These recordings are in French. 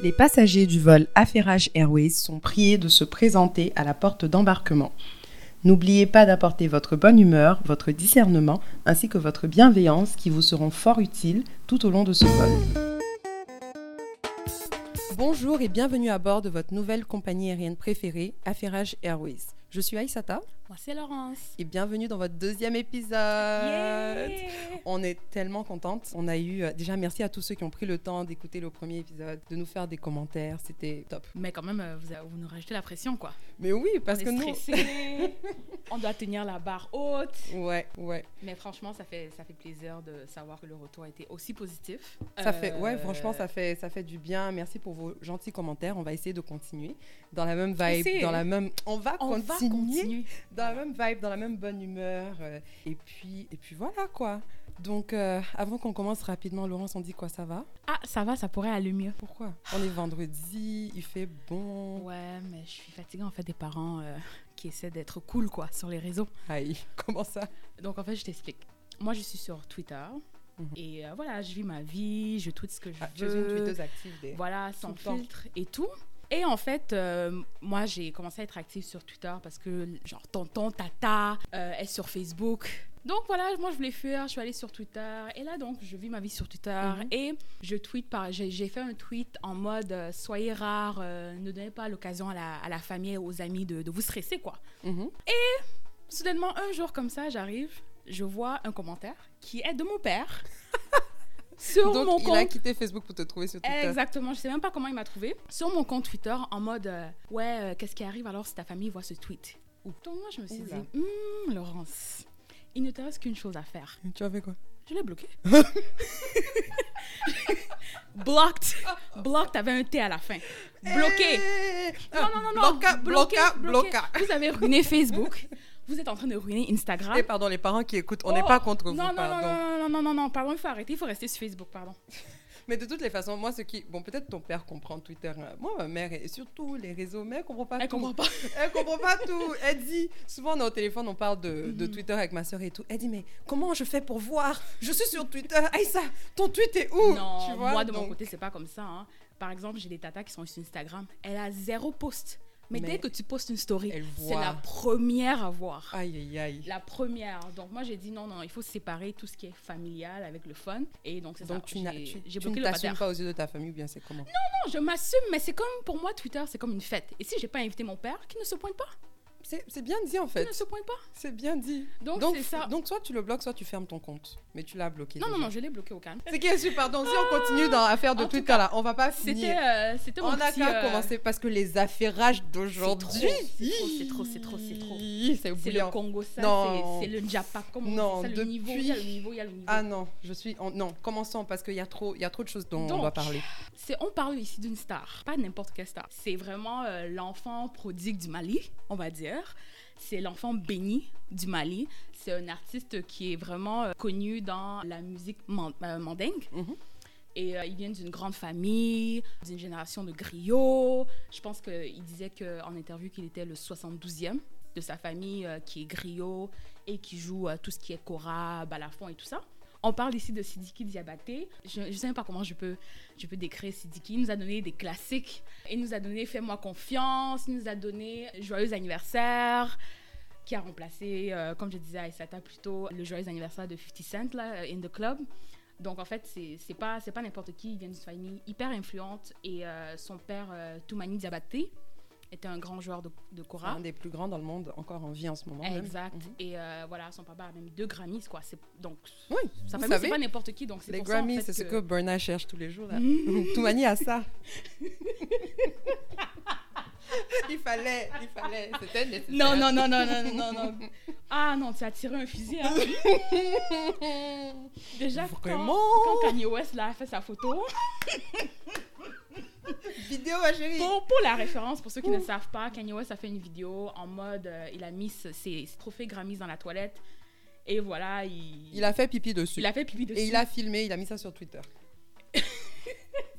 Les passagers du vol Affairage Airways sont priés de se présenter à la porte d'embarquement. N'oubliez pas d'apporter votre bonne humeur, votre discernement ainsi que votre bienveillance qui vous seront fort utiles tout au long de ce vol. Bonjour et bienvenue à bord de votre nouvelle compagnie aérienne préférée, Affairage Airways. Je suis Aïsata. Moi, c'est Laurence. Et bienvenue dans votre deuxième épisode. On est tellement contente. On a eu, euh, déjà, merci à tous ceux qui ont pris le temps d'écouter le premier épisode, de nous faire des commentaires. C'était top. Mais quand même, euh, vous, vous nous rajoutez la pression, quoi. Mais oui, parce on que est nous. on doit tenir la barre haute. Ouais, ouais. Mais franchement, ça fait, ça fait plaisir de savoir que le retour a été aussi positif. Ça fait, ouais, Euh, franchement, ça fait, ça fait du bien. Merci pour vos gentils commentaires. On va essayer de continuer dans la même vibe, dans la même. On va On va continuer. Dans la même vibe, dans la même bonne humeur. euh, et puis, et puis voilà quoi. Donc, euh, avant qu'on commence rapidement, Laurence, on dit quoi Ça va? Ah, ça va, ça pourrait aller mieux. Pourquoi? On est vendredi, il fait bon. Ouais, mais je suis fatiguée en fait des parents euh, qui essaient d'être cool, quoi, sur les réseaux. Aïe, comment ça? Donc en fait, je t'explique. Moi, je suis sur Twitter. Mhm. Et euh, voilà, je vis ma vie, je tweete ce que je ah, Tu es une tweeteuse active des. Voilà, sans filtre et tout. Et en fait, euh, moi, j'ai commencé à être active sur Twitter parce que, genre, tonton, tata euh, est sur Facebook. Donc voilà, moi, je voulais faire, je suis allée sur Twitter. Et là, donc, je vis ma vie sur Twitter. Mhm. Et je tweete par... J'ai fait un tweet en mode euh, Soyez rare, euh, ne donnez pas l'occasion à la, à la famille et aux amis de, de vous stresser, quoi. Mhm. Soudainement, un jour comme ça, j'arrive, je vois un commentaire qui est de mon père. sur Donc, mon il compte. a quitté Facebook pour te trouver sur Twitter. Exactement, je sais même pas comment il m'a trouvé. Sur mon compte Twitter, en mode euh, Ouais, euh, qu'est-ce qui arrive alors si ta famille voit ce tweet? Donc moi, je me suis Oula. dit Hum, Laurence, il ne te reste qu'une chose à faire. Tu as fait quoi? Je l'ai bloqué. Blocked. Blocked avait un T à la fin. Bloqué. Eh, Non, non, non, non. Bloca, bloqué, bloqué. bloca. Vous avez ruiné Facebook. Vous êtes en train de ruiner Instagram. Et pardon, les parents qui écoutent, on n'est Oh, pas contre vous, non, non, pardon. Non, non, non, non, non, non, pardon, il faut arrêter, il faut rester sur Facebook, pardon. Mais de toutes les façons, moi, ce qui. Bon, peut-être ton père comprend Twitter. hein. Moi, ma mère, et surtout les réseaux, mais elle comprend pas Elle tout. comprend pas. Elle comprend pas tout. Elle dit. Souvent, on est au téléphone, on parle de, de Mhm. Twitter avec ma soeur et tout. Elle dit, mais comment je fais pour voir? Je suis sur Twitter. Aïssa, ton tweet est où? Non, tu vois moi de mon côté, c'est pas comme ça. hein. Par exemple, j'ai des tatas qui sont sur Instagram. Elle a zéro post. Mais, Mais dès que tu postes une story, c'est la première à voir. Aïe, aïe, aïe. La première. Donc moi, j'ai dit non, non, il faut séparer tout ce qui est familial avec le fun. Et donc c'est ça. Donc, tu, tu, tu ne t'assumes pas aux yeux de ta famille ou bien c'est comment? Non, je m'assume, mais c'est comme pour moi, Twitter, c'est comme une fête. Et si j'ai pas invité mon père, qui ne se pointe pas? C'est bien dit en fait. ne se pointe pas C'est bien dit. Donc Donc, c'est ça. donc, soit tu le bloques, soit tu fermes ton compte. Mais tu l'as bloqué. non, non, déjà. non, je l'ai bloqué au calme. C'est qui est super. Donc, si on continue dans l'affaire de Twitter, cas, là, on va pas finir. C'était euh, c'était mon On a qu'à euh, commencer parce que les affairages d'aujourd'hui. C'est trop, c'est trop, c'est trop. C'est le. Congo, ça, c'est le Njapa. Comme on Non, ça, le niveau, il y a le niveau, il y a le niveau. Ah non, je suis. en- Non, commençons parce qu'il y, a trop- il y a trop de choses dont on doit parler. On parle ici d'une star, pas n'importe quelle star. C'est vraiment euh, l'enfant prodigue du Mali, on va dire. C'est l'enfant béni du Mali. C'est un artiste qui est vraiment euh, connu dans la musique man- euh, mandingue. Mhm. Et euh, il vient d'une grande famille, d'une génération de griots. Je pense qu'il disait que, en interview qu'il était le 72e de sa famille qui est griot et qui joue tout ce qui est kora, balafon et tout ça. On parle ici de Sidiki Diabaté. Je ne sais même pas comment je peux, je peux décrire Sidiki. Il nous a donné des classiques. Il nous a donné Fais-moi confiance. Il nous a donné Joyeux anniversaire qui a remplacé, euh, comme je disais à Isata plus tôt, le joyeux anniversaire de 50 Cent là, in the club. Donc en fait, c'est pas, pas n'importe qui. Il vient d'une famille hyper influente et euh, son père, euh, Toumani Diabaté, était un grand joueur de, de C'est kora. un des plus grands dans le monde, encore en vie en ce moment. Exact. Mhm. Et euh, voilà, son papa a même deux Grammys, quoi. Donc, Oui, sa famille, c'est pas n'importe qui. Donc, c'est les pour ça, en Grammys, fait, c'est ce que- Burna cherche tous les jours. Là. Toumani a ça. il fallait, il fallait, c'était nécessaire. Non, non, non, non, non, non, non. Ah non, tu as tiré un fusil. Hein. Déjà, quand, Vraiment? quand Kanye West là, a fait sa photo, Vidéo, ma chérie. Pour, pour la référence, pour ceux qui ne savent pas, Kanye West a fait une vidéo en mode, euh, il a mis ses, ses trophées Grammys dans la toilette. Et voilà, il, Il a fait pipi dessus. il a fait pipi dessus. Et il a filmé, il a mis ça sur Twitter.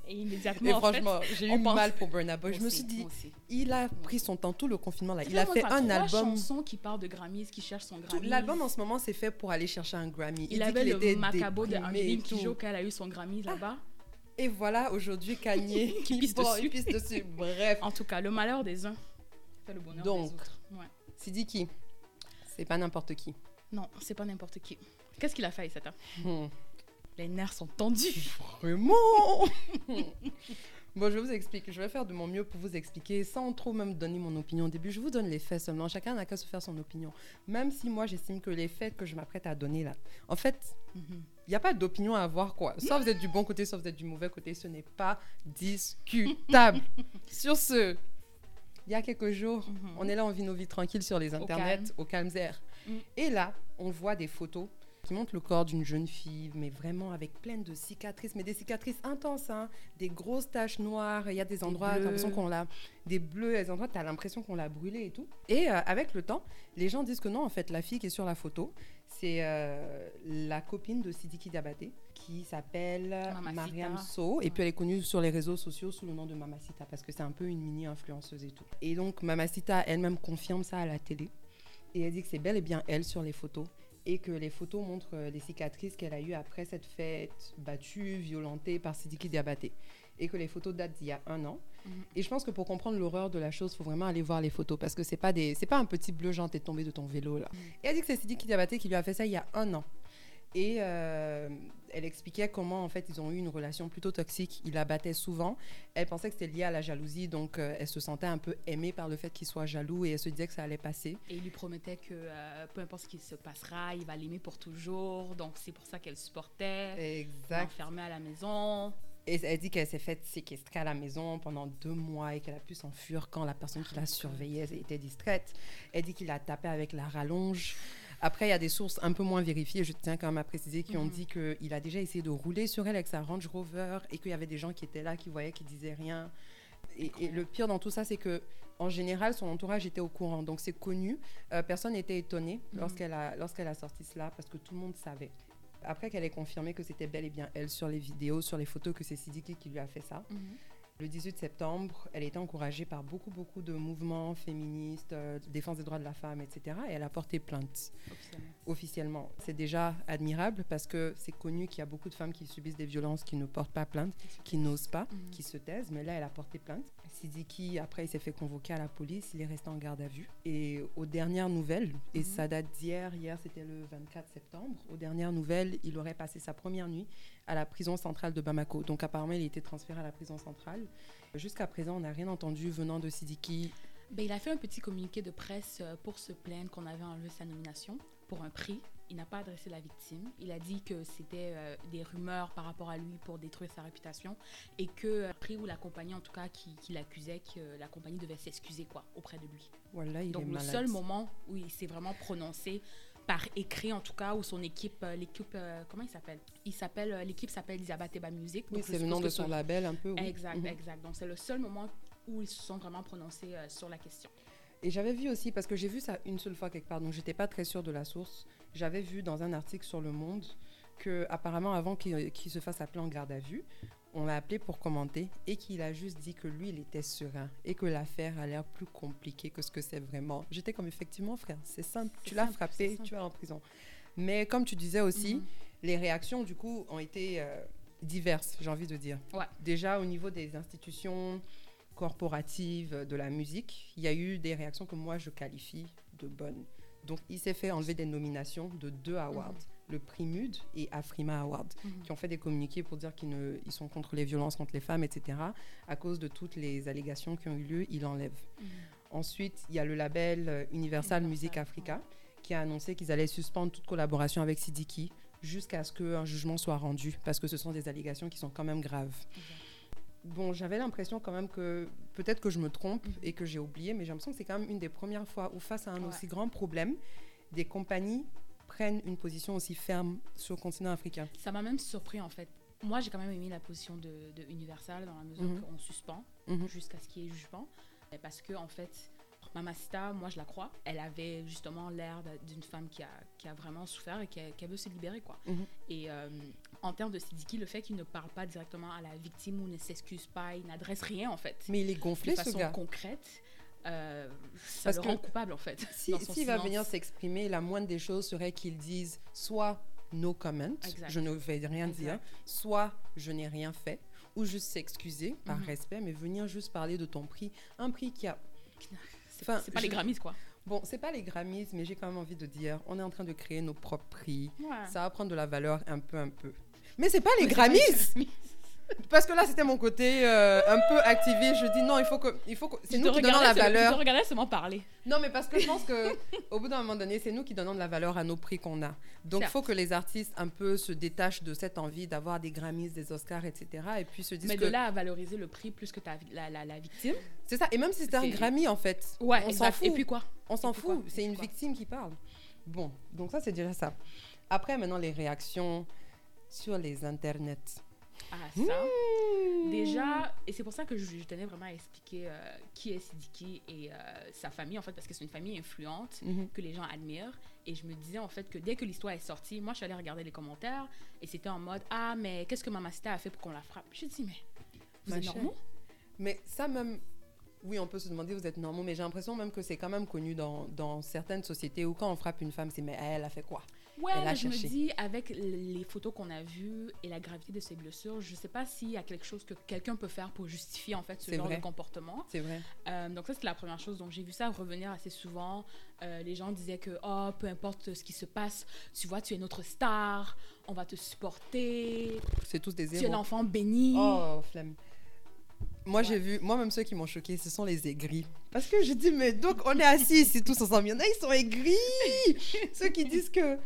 Et immédiatement, Et en fait, franchement, j'ai eu pense- mal pour Burna Boy. Je me suis dit, il a pris son temps, tout le confinement là. Il a fait un album. chansons qui parlent de Grammys, qui cherchent son Grammy. L'album en ce moment, c'est fait pour aller chercher un Grammy. il, dit avait le macabo de tout. Kidjo qu'elle a eu son Grammy là-bas. Et voilà aujourd'hui Kanye qui pisse dessus. pisse dessus. Bref. En tout cas, le malheur des uns fait le bonheur Donc, des autres. Ouais. Sidiki, c'est pas n'importe qui. Non, c'est pas n'importe qui. Qu'est-ce qu'il a fait, Isata Hmm. Les nerfs sont tendus. Vraiment Bon, je vous explique. Je vais faire de mon mieux pour vous expliquer sans trop même donner mon opinion au début. Je vous donne les faits seulement. Chacun n'a qu'à se faire son opinion. Même si moi, j'estime que les faits que je m'apprête à donner là, en fait, Mhm. N'y a pas d'opinion à avoir, quoi. Soit vous êtes du bon côté, soit vous êtes du mauvais côté. Ce n'est pas discutable. Sur ce, il y a quelques jours, Mhm. on est là, on vit nos vies tranquilles sur les internets, calme. au calme air. Mm. Et là, on voit des photos qui montrent le corps d'une jeune fille, mais vraiment avec plein de cicatrices, mais des cicatrices intenses, hein, des grosses taches noires. Il y a des endroits, t'as l'impression qu'on l'a, des bleus, il des endroits, t'as l'impression qu'on l'a brûlée et tout. Et euh, avec le temps, les gens disent que non, en fait, la fille qui est sur la photo, c'est euh, la copine de Sidiki Diabaté, qui s'appelle. Mariam So, et puis elle est connue sur les réseaux sociaux sous le nom de Mamacita, parce que c'est un peu une mini influenceuse et tout. Et donc Mamacita elle-même confirme ça à la télé, et elle dit que c'est bel et bien elle sur les photos, et que les photos montrent euh, les cicatrices qu'elle a eues après cette fête battue, violentée par Sidiki Diabaté. Et que les photos datent d'il y a un an. Mhm. Et je pense que pour comprendre l'horreur de la chose, il faut vraiment aller voir les photos parce que c'est pas des, c'est pas un petit bleu genre t'es tombé de ton vélo là. Mhm. Et elle dit que c'est Sidiki Diabaté qui lui a fait ça il y a un an. Et euh, elle expliquait comment en fait ils ont eu une relation plutôt toxique. Il la battait souvent. Elle pensait que c'était lié à la jalousie, donc euh, elle se sentait un peu aimée par le fait qu'il soit jaloux et elle se disait que ça allait passer. Et il lui promettait que euh, peu importe ce qui se passera, il va l'aimer pour toujours. Donc c'est pour ça qu'elle supportait. Exact. Enfermée à la maison. Et elle dit qu'elle s'est faite séquestrer à la maison pendant deux mois et qu'elle a pu s'enfuir quand la personne qui la surveillait était distraite. Elle dit qu'il l'a tapé avec la rallonge. Après, il y a des sources un peu moins vérifiées, je tiens quand même à préciser, qui ont Mhm. dit qu'il a déjà essayé de rouler sur elle avec sa Range Rover et qu'il y avait des gens qui étaient là, qui voyaient, qui disaient rien. Et, et le pire dans tout ça, c'est que en général, son entourage était au courant, donc c'est connu. Euh, personne n'était étonné Mhm. lorsqu'elle a, lorsqu'elle a sorti cela parce que tout le monde savait. Après qu'elle ait confirmé que c'était bel et bien elle sur les vidéos, sur les photos, que c'est Sidiki qui lui a fait ça. Le 18 septembre, elle a été encouragée par beaucoup, beaucoup de mouvements féministes, euh, défense des droits de la femme, etc. Et elle a porté plainte Officiellement. officiellement. C'est déjà admirable parce que c'est connu qu'il y a beaucoup de femmes qui subissent des violences, qui ne portent pas plainte, qui n'osent pas, Mhm. qui se taisent. Mais là, elle a porté plainte. Sidiki, après, il s'est fait convoquer à la police. Il est resté en garde à vue. Et aux dernières nouvelles, et Mhm. ça date d'hier, hier c'était le 24 septembre, aux dernières nouvelles, il aurait passé sa première nuit à la prison centrale de Bamako. Donc apparemment, il a été transféré à la prison centrale. Jusqu'à présent, on n'a rien entendu venant de Sidiki. Ben, il a fait un petit communiqué de presse euh, pour se plaindre qu'on avait enlevé sa nomination pour un prix. Il n'a pas adressé la victime. Il a dit que c'était euh, des rumeurs par rapport à lui pour détruire sa réputation et que euh, prix ou la compagnie en tout cas qui, qui l'accusait que la compagnie devait s'excuser quoi auprès de lui. Voilà, il Donc est le malade. seul moment où il s'est vraiment prononcé par écrit en tout cas où son équipe euh, l'équipe euh, comment il s'appelle? Il s'appelle euh, l'équipe s'appelle Elisabeth Eba Music. Oui, c'est le nom de son label un peu. oui. Exact, Mhm. exact. Donc c'est le seul moment où ils se sont vraiment prononcés euh, sur la question. Et j'avais vu aussi, parce que j'ai vu ça une seule fois quelque part, donc j'étais pas très sûre de la source. J'avais vu dans un article sur Le Monde que apparemment avant qu'il qu'il se fasse appeler en garde à vue, on l'a appelé pour commenter et qu'il a juste dit que lui, il était serein et que l'affaire a l'air plus compliquée que ce que c'est vraiment. J'étais comme effectivement, frère, c'est simple, tu l'as frappé, tu vas en prison. Mais comme tu disais aussi, Mhm. les réactions du coup ont été euh, diverses, j'ai envie de dire. Ouais. Déjà au niveau des institutions corporatives de la musique, il y a eu des réactions que moi je qualifie de bonnes. Donc il s'est fait enlever des nominations de deux awards, le prix MUD et Afrima Award, Mhm. qui ont fait des communiqués pour dire qu'ils ne- ils sont contre les violences contre les femmes, etc. À cause de toutes les allégations qui ont eu lieu, il enlève. Mhm. Ensuite, il y a le label euh, Universal Universal, Music Africa qui a annoncé qu'ils allaient suspendre toute collaboration avec Sidiki jusqu'à ce qu'un jugement soit rendu, parce que ce sont des allégations qui sont quand même graves. Bon, j'avais l'impression quand même que peut-être que je me trompe Mhm. et que j'ai oublié, mais j'ai l'impression que c'est quand même une des premières fois où face à un Ouais. aussi grand problème, des compagnies prennent une position aussi ferme sur le continent africain. Ça m'a même surpris en fait. Moi, j'ai quand même aimé la position de, de Universal dans la mesure Mhm. qu'on suspend Mhm. jusqu'à ce qu'il y ait jugement. Parce que, en fait, Mamacita, moi je la crois, elle avait justement l'air de- d'une femme qui a, qui a vraiment souffert et qui, a- qui veut se libérer. quoi. Mhm. Et euh, en termes de Sidiki, le fait qu'il ne parle pas directement à la victime ou ne s'excuse pas, il n'adresse rien en fait. Mais il est de gonflé ce façon gars. concrète, euh, ça Parce le que rend coupable en fait. Si- dans son S'il va venir s'exprimer, la moindre des choses serait qu'il dise soit no comment, Exact. je ne vais rien dire, soit je n'ai rien fait, ou juste s'excuser par Mhm. respect, mais venir juste parler de ton prix, un prix qui a. C'est pas je- les Grammys, quoi. Bon, c'est pas les Grammys, mais j'ai quand même envie de dire, on est en train de créer nos propres prix. Ouais. Ça va prendre de la valeur un peu, un peu. Mais c'est pas les Grammys. Parce que là, c'était mon côté euh, un peu activiste. Je dis non, il faut que, il faut que, c'est nous qui donnons la valeur. te regardais seulement parler. Non, mais parce que je pense que au bout d'un moment donné, c'est nous qui donnons de la valeur à nos prix qu'on a. Donc, il faut que les artistes un peu se détachent de cette envie d'avoir des Grammys, des Oscars, etc. Et puis se disent Mais que de là à valoriser le prix plus que ta, la, la, la victime. c'est ça. Et même si c'était un Grammy, en fait, Ouais, on s'en fout. Et puis quoi? On s'en fout. C'est une quoi? victime qui parle. Bon, donc ça, c'est déjà ça. Après, maintenant, les réactions sur les internets. Ah, ça. Mmh. Déjà, et c'est pour ça que je, je tenais vraiment à expliquer euh, qui est Sidiki et euh, sa famille, en fait, parce que c'est une famille influente Mhm. que les gens admirent. Et je me disais, en fait, que dès que l'histoire est sortie, moi, je suis allée regarder les commentaires et c'était en mode Ah, mais qu'est-ce que Mamacita a fait pour qu'on la frappe? Je dis, mais vous Ma êtes normaux Mais ça même, oui, on peut se demander, vous êtes normaux, mais j'ai l'impression même que c'est quand même connu dans, dans certaines sociétés où quand on frappe une femme, c'est mais elle a fait quoi? Ouais, Elle a mais je me dis, avec les photos qu'on a vues et la gravité de ses blessures, je sais pas s'il y a quelque chose que quelqu'un peut faire pour justifier, en fait, ce genre vrai. de comportement. C'est vrai. Euh, donc ça, c'est la première chose. Donc j'ai vu ça revenir assez souvent. Euh, les gens disaient que, oh, peu importe ce qui se passe, tu vois, tu es notre star, on va te supporter, C'est tous des tu es l'enfant béni. Oh, flemme. Moi, Ouais. j'ai vu, moi-même ceux qui m'ont choqué, ce sont les aigris. Parce que je dis, mais donc on est assis ici tous ensemble. Il y en a, ils sont aigris. ceux qui disent que,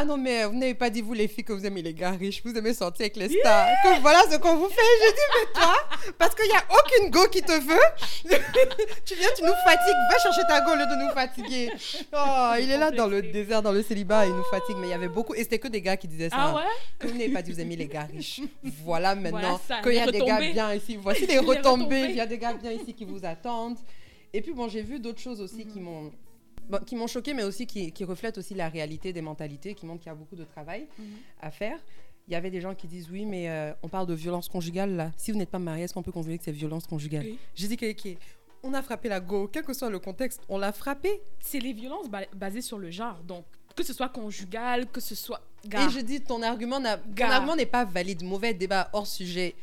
ah non, mais vous n'avez pas dit, vous les filles, que vous aimez les gars riches, vous aimez sortir avec les stars. Voilà ce qu'on vous fait. Je dis, mais toi, parce qu'il n'y a aucune go qui te veut, tu viens, tu nous fatigues. Va chercher ta go au lieu de nous fatiguer. Oh, il est là dans le désert, dans le célibat, il nous fatigue. Mais il y avait beaucoup, et c'était que des gars qui disaient ça. Ah ouais? Que vous n'avez pas dit vous aimez les gars riches. Voilà maintenant Voilà qu'il y a des gars bien ici. Voici les retombées. Il y a des gars bien ici qui vous attendent. Et puis bon, j'ai vu d'autres choses aussi qui Mhm. m'ont bon, qui m'ont choqué, mais aussi qui, qui reflètent aussi la réalité des mentalités, qui montrent qu'il y a beaucoup de travail Mhm. à faire. Il y avait des gens qui disent oui, mais euh, on parle de violence conjugale là. Si vous n'êtes pas marié, est-ce qu'on peut considérer que c'est violence conjugale Oui. J'ai dit que ok, on a frappé la go, quel que soit le contexte, on l'a frappé. C'est les violences ba- basées sur le genre. Donc, que ce soit conjugal, que ce soit... Et je dis, ton argument n'est pas valide. Mauvais débat hors sujet.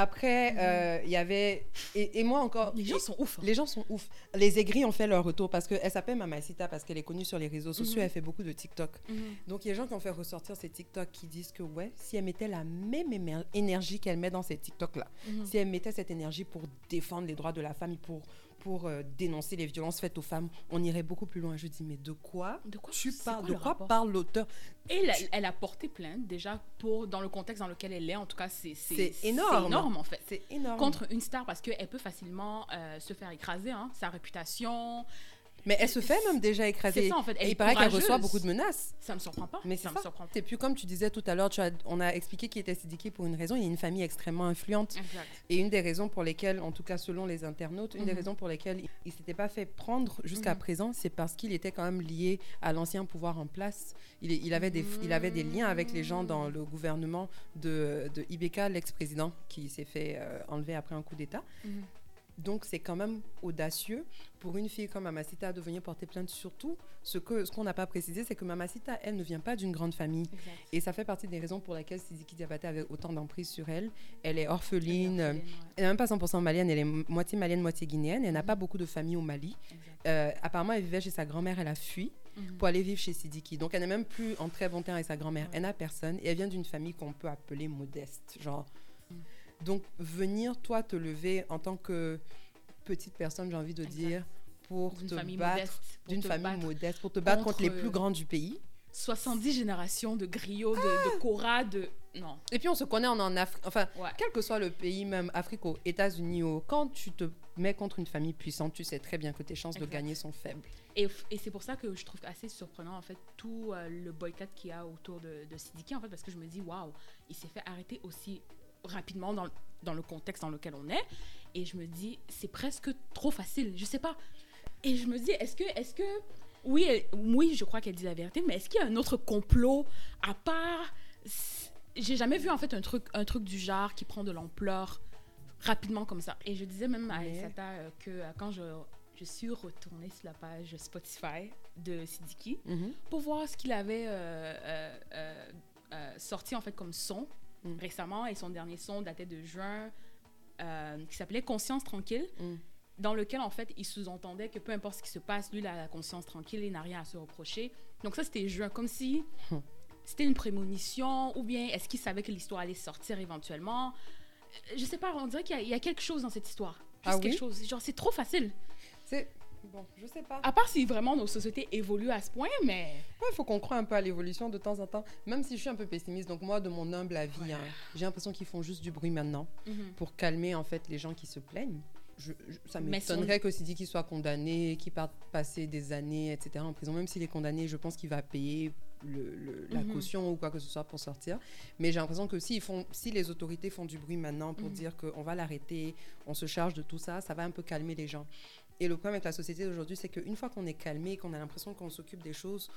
Après, euh, il y avait. Et, et moi encore. les gens sont ouf. hein. Les gens sont ouf. Les aigris ont fait leur retour parce qu'elle s'appelle Mamacita parce qu'elle est connue sur les réseaux sociaux. Mhm. Elle fait beaucoup de TikTok. Mhm. Donc il y a des gens qui ont fait ressortir ces TikTok qui disent que ouais, si elle mettait la même énergie qu'elle met dans ces TikTok là, Mhm. si elle mettait cette énergie pour défendre les droits de la femme pour pour euh, dénoncer les violences faites aux femmes, on irait beaucoup plus loin. Je dis mais de quoi De quoi tu parles quoi De quoi parle l'auteur Et elle, elle a porté plainte déjà pour, dans le contexte dans lequel elle est, en tout cas, c'est C'est énorme. énorme en fait. C'est énorme. Contre une star parce qu'elle peut facilement euh, se faire écraser, hein, sa réputation. Mais elle se fait même déjà écraser. C'est ça en fait. Elle Et il paraît qu'elle reçoit beaucoup de menaces. Ça me surprend pas. Mais ça c'est me ça. surprend pas. Et puis comme tu disais tout à l'heure, on a expliqué qu'il était Sidiki pour une raison. Il y a une famille extrêmement influente. Exact. Et une des raisons pour lesquelles, en tout cas selon les internautes, une des Mhm. raisons pour lesquelles il ne s'était pas fait prendre jusqu'à Mhm. présent, c'est parce qu'il était quand même lié à l'ancien pouvoir en place. Il, avait des, il avait des liens avec les gens dans le gouvernement de, de Ibeka, l'ex-président, qui s'est fait euh, enlever après un coup d'État. Mhm. Donc c'est quand même audacieux pour une fille comme Mamacita de venir porter plainte. Surtout, ce que ce qu'on n'a pas précisé, c'est que Mamacita, elle ne vient pas d'une grande famille. Exact. Et ça fait partie des raisons pour lesquelles Sidiki Diabaté avait autant d'emprise sur elle. Elle est orpheline. Ouais, Elle n'est même pas 100% malienne, elle est moitié malienne, moitié guinéenne. Elle n'a Mhm. pas beaucoup de famille au Mali. Euh, apparemment, elle vivait chez sa grand-mère, elle a fui Mhm. pour aller vivre chez Sidiki. Donc, elle n'est même plus en très bon terme avec sa grand-mère. Ouais. Elle n'a personne et elle vient d'une famille qu'on peut appeler modeste. Genre. Donc, venir, toi, te lever en tant que petite personne, j'ai envie de Exact. dire, pour te battre, d'une famille battre. modeste, pour te battre contre, les plus grands du pays. 70 générations de griots, de, de Cora, de. Non. Et puis, on se connaît, on est en Afrique. Enfin, Ouais. quel que soit le pays, même Afrique, aux États-Unis, quand tu te mets contre une famille puissante, tu sais très bien que tes chances de gagner sont faibles. Et c'est pour ça que je trouve assez surprenant, en fait, tout euh, le boycott qu'il y a autour de, de Sidiki, en fait, parce que je me dis, waouh, il s'est fait arrêter aussi rapidement dans, le- dans le contexte dans lequel on est. Et je me dis, c'est presque trop facile, je sais pas. Et je me dis, est-ce que, est-ce que, oui, elle- oui, je crois qu'elle dit la vérité, mais est-ce qu'il y a un autre complot à part J'ai jamais vu en fait un truc, un truc du genre qui prend de l'ampleur rapidement comme ça. Et je disais même à Isata euh, que euh, quand je, je suis retournée sur la page Spotify de Sidiki Mhm. pour voir ce qu'il avait euh, euh, euh, euh, sorti en fait comme son Mm. récemment et son dernier son datait de juin euh, qui s'appelait Conscience tranquille Mm. dans lequel en fait il sous-entendait que peu importe ce qui se passe, lui il a la conscience tranquille, il n'a rien à se reprocher. Donc ça c'était juin, comme si Hmm. c'était une prémonition ou bien est-ce qu'il savait que l'histoire allait sortir éventuellement Je sais pas, on dirait qu'il y a- il y, a quelque chose dans cette histoire. Juste Ah oui? quelque chose. Genre c'est trop facile. C'est. Bon, je sais pas. À part si vraiment nos sociétés évoluent à ce point, mais Ouais, il faut qu'on croie un peu à l'évolution de temps en temps, même si je suis un peu pessimiste. Donc moi, de mon humble avis, Ouais. hein, j'ai l'impression qu'ils font juste du bruit maintenant pour calmer en fait les gens qui se plaignent. Je, je- ça m'étonnerait que Sidi qu'il soit condamné, qu'il parte passer des années, etc. en prison. Même s'il est condamné, je pense qu'il va payer le- le- la Mhm. caution ou quoi que ce soit pour sortir. Mais j'ai l'impression que si, font, si les autorités font du bruit maintenant pour Mhm. dire qu'on va l'arrêter, on se charge de tout ça, ça va un peu calmer les gens. Et le problème avec la société d'aujourd'hui, c'est qu'une fois qu'on est calmé, qu'on a l'impression qu'on s'occupe des choses,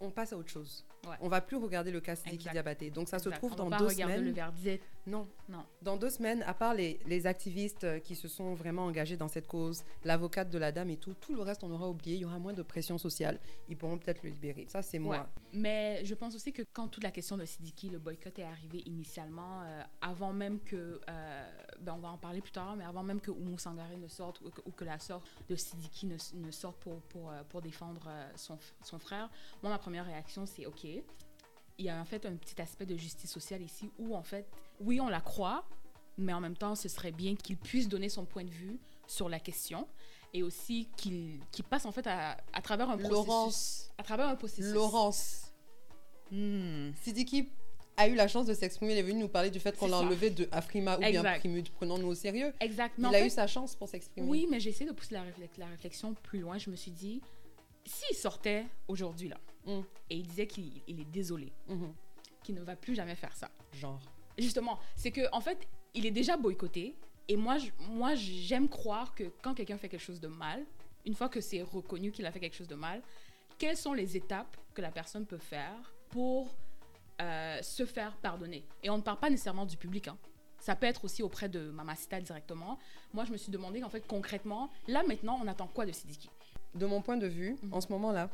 on passe à autre chose. Ouais. On va plus regarder le cas Sidiki. Diabaté. Donc ça se trouve On dans deux semaines. le. Non. Non. Dans deux semaines, à part les, les activistes euh, qui se sont vraiment engagés dans cette cause, l'avocate de la dame et tout, tout le reste on aura oublié. Il y aura moins de pression sociale. Ils pourront peut-être le libérer. Ça c'est moi. Ouais. Mais je pense aussi que quand toute la question de Sidiki, le boycott est arrivé initialement, euh, avant même que, euh, ben on va en parler plus tard, mais avant même que Oumou Sangaré ne sorte ou que, ou que la sœur de Sidiki ne, ne sorte pour, pour, pour défendre son, son frère, moi ma première réaction c'est ok. Il y a en fait un petit aspect de justice sociale ici où en fait, oui on la croit, mais en même temps ce serait bien qu'il puisse donner son point de vue sur la question et aussi qu'il passe en fait à, à travers un processus. Laurence. À travers un processus. Laurence. Hmm. Sidiki a eu la chance de s'exprimer. Il est venu nous parler du fait qu'on l'a enlevé de Afrima ou bien Exact. Primude. Prenons-nous au sérieux. Exact. Il a fait, eu sa chance pour s'exprimer. Oui, mais j'ai essayé de pousser la, réflex- la réflexion plus loin. Je me suis dit, s'il sortait aujourd'hui, là, Mm. et il disait qu'il il est désolé, Mhm. qu'il ne va plus jamais faire ça. Genre. Justement, c'est que en fait, il est déjà boycotté. Et moi, je- moi j'aime croire que quand quelqu'un fait quelque chose de mal, une fois que c'est reconnu qu'il a fait quelque chose de mal, quelles sont les étapes que la personne peut faire pour euh, se faire pardonner? Et on ne parle pas nécessairement du public. hein. Ça peut être aussi auprès de Mamacita directement. Moi, je me suis demandé, en fait, concrètement, là maintenant, on attend quoi de Sidiki? De mon point de vue, Mhm. en ce moment-là,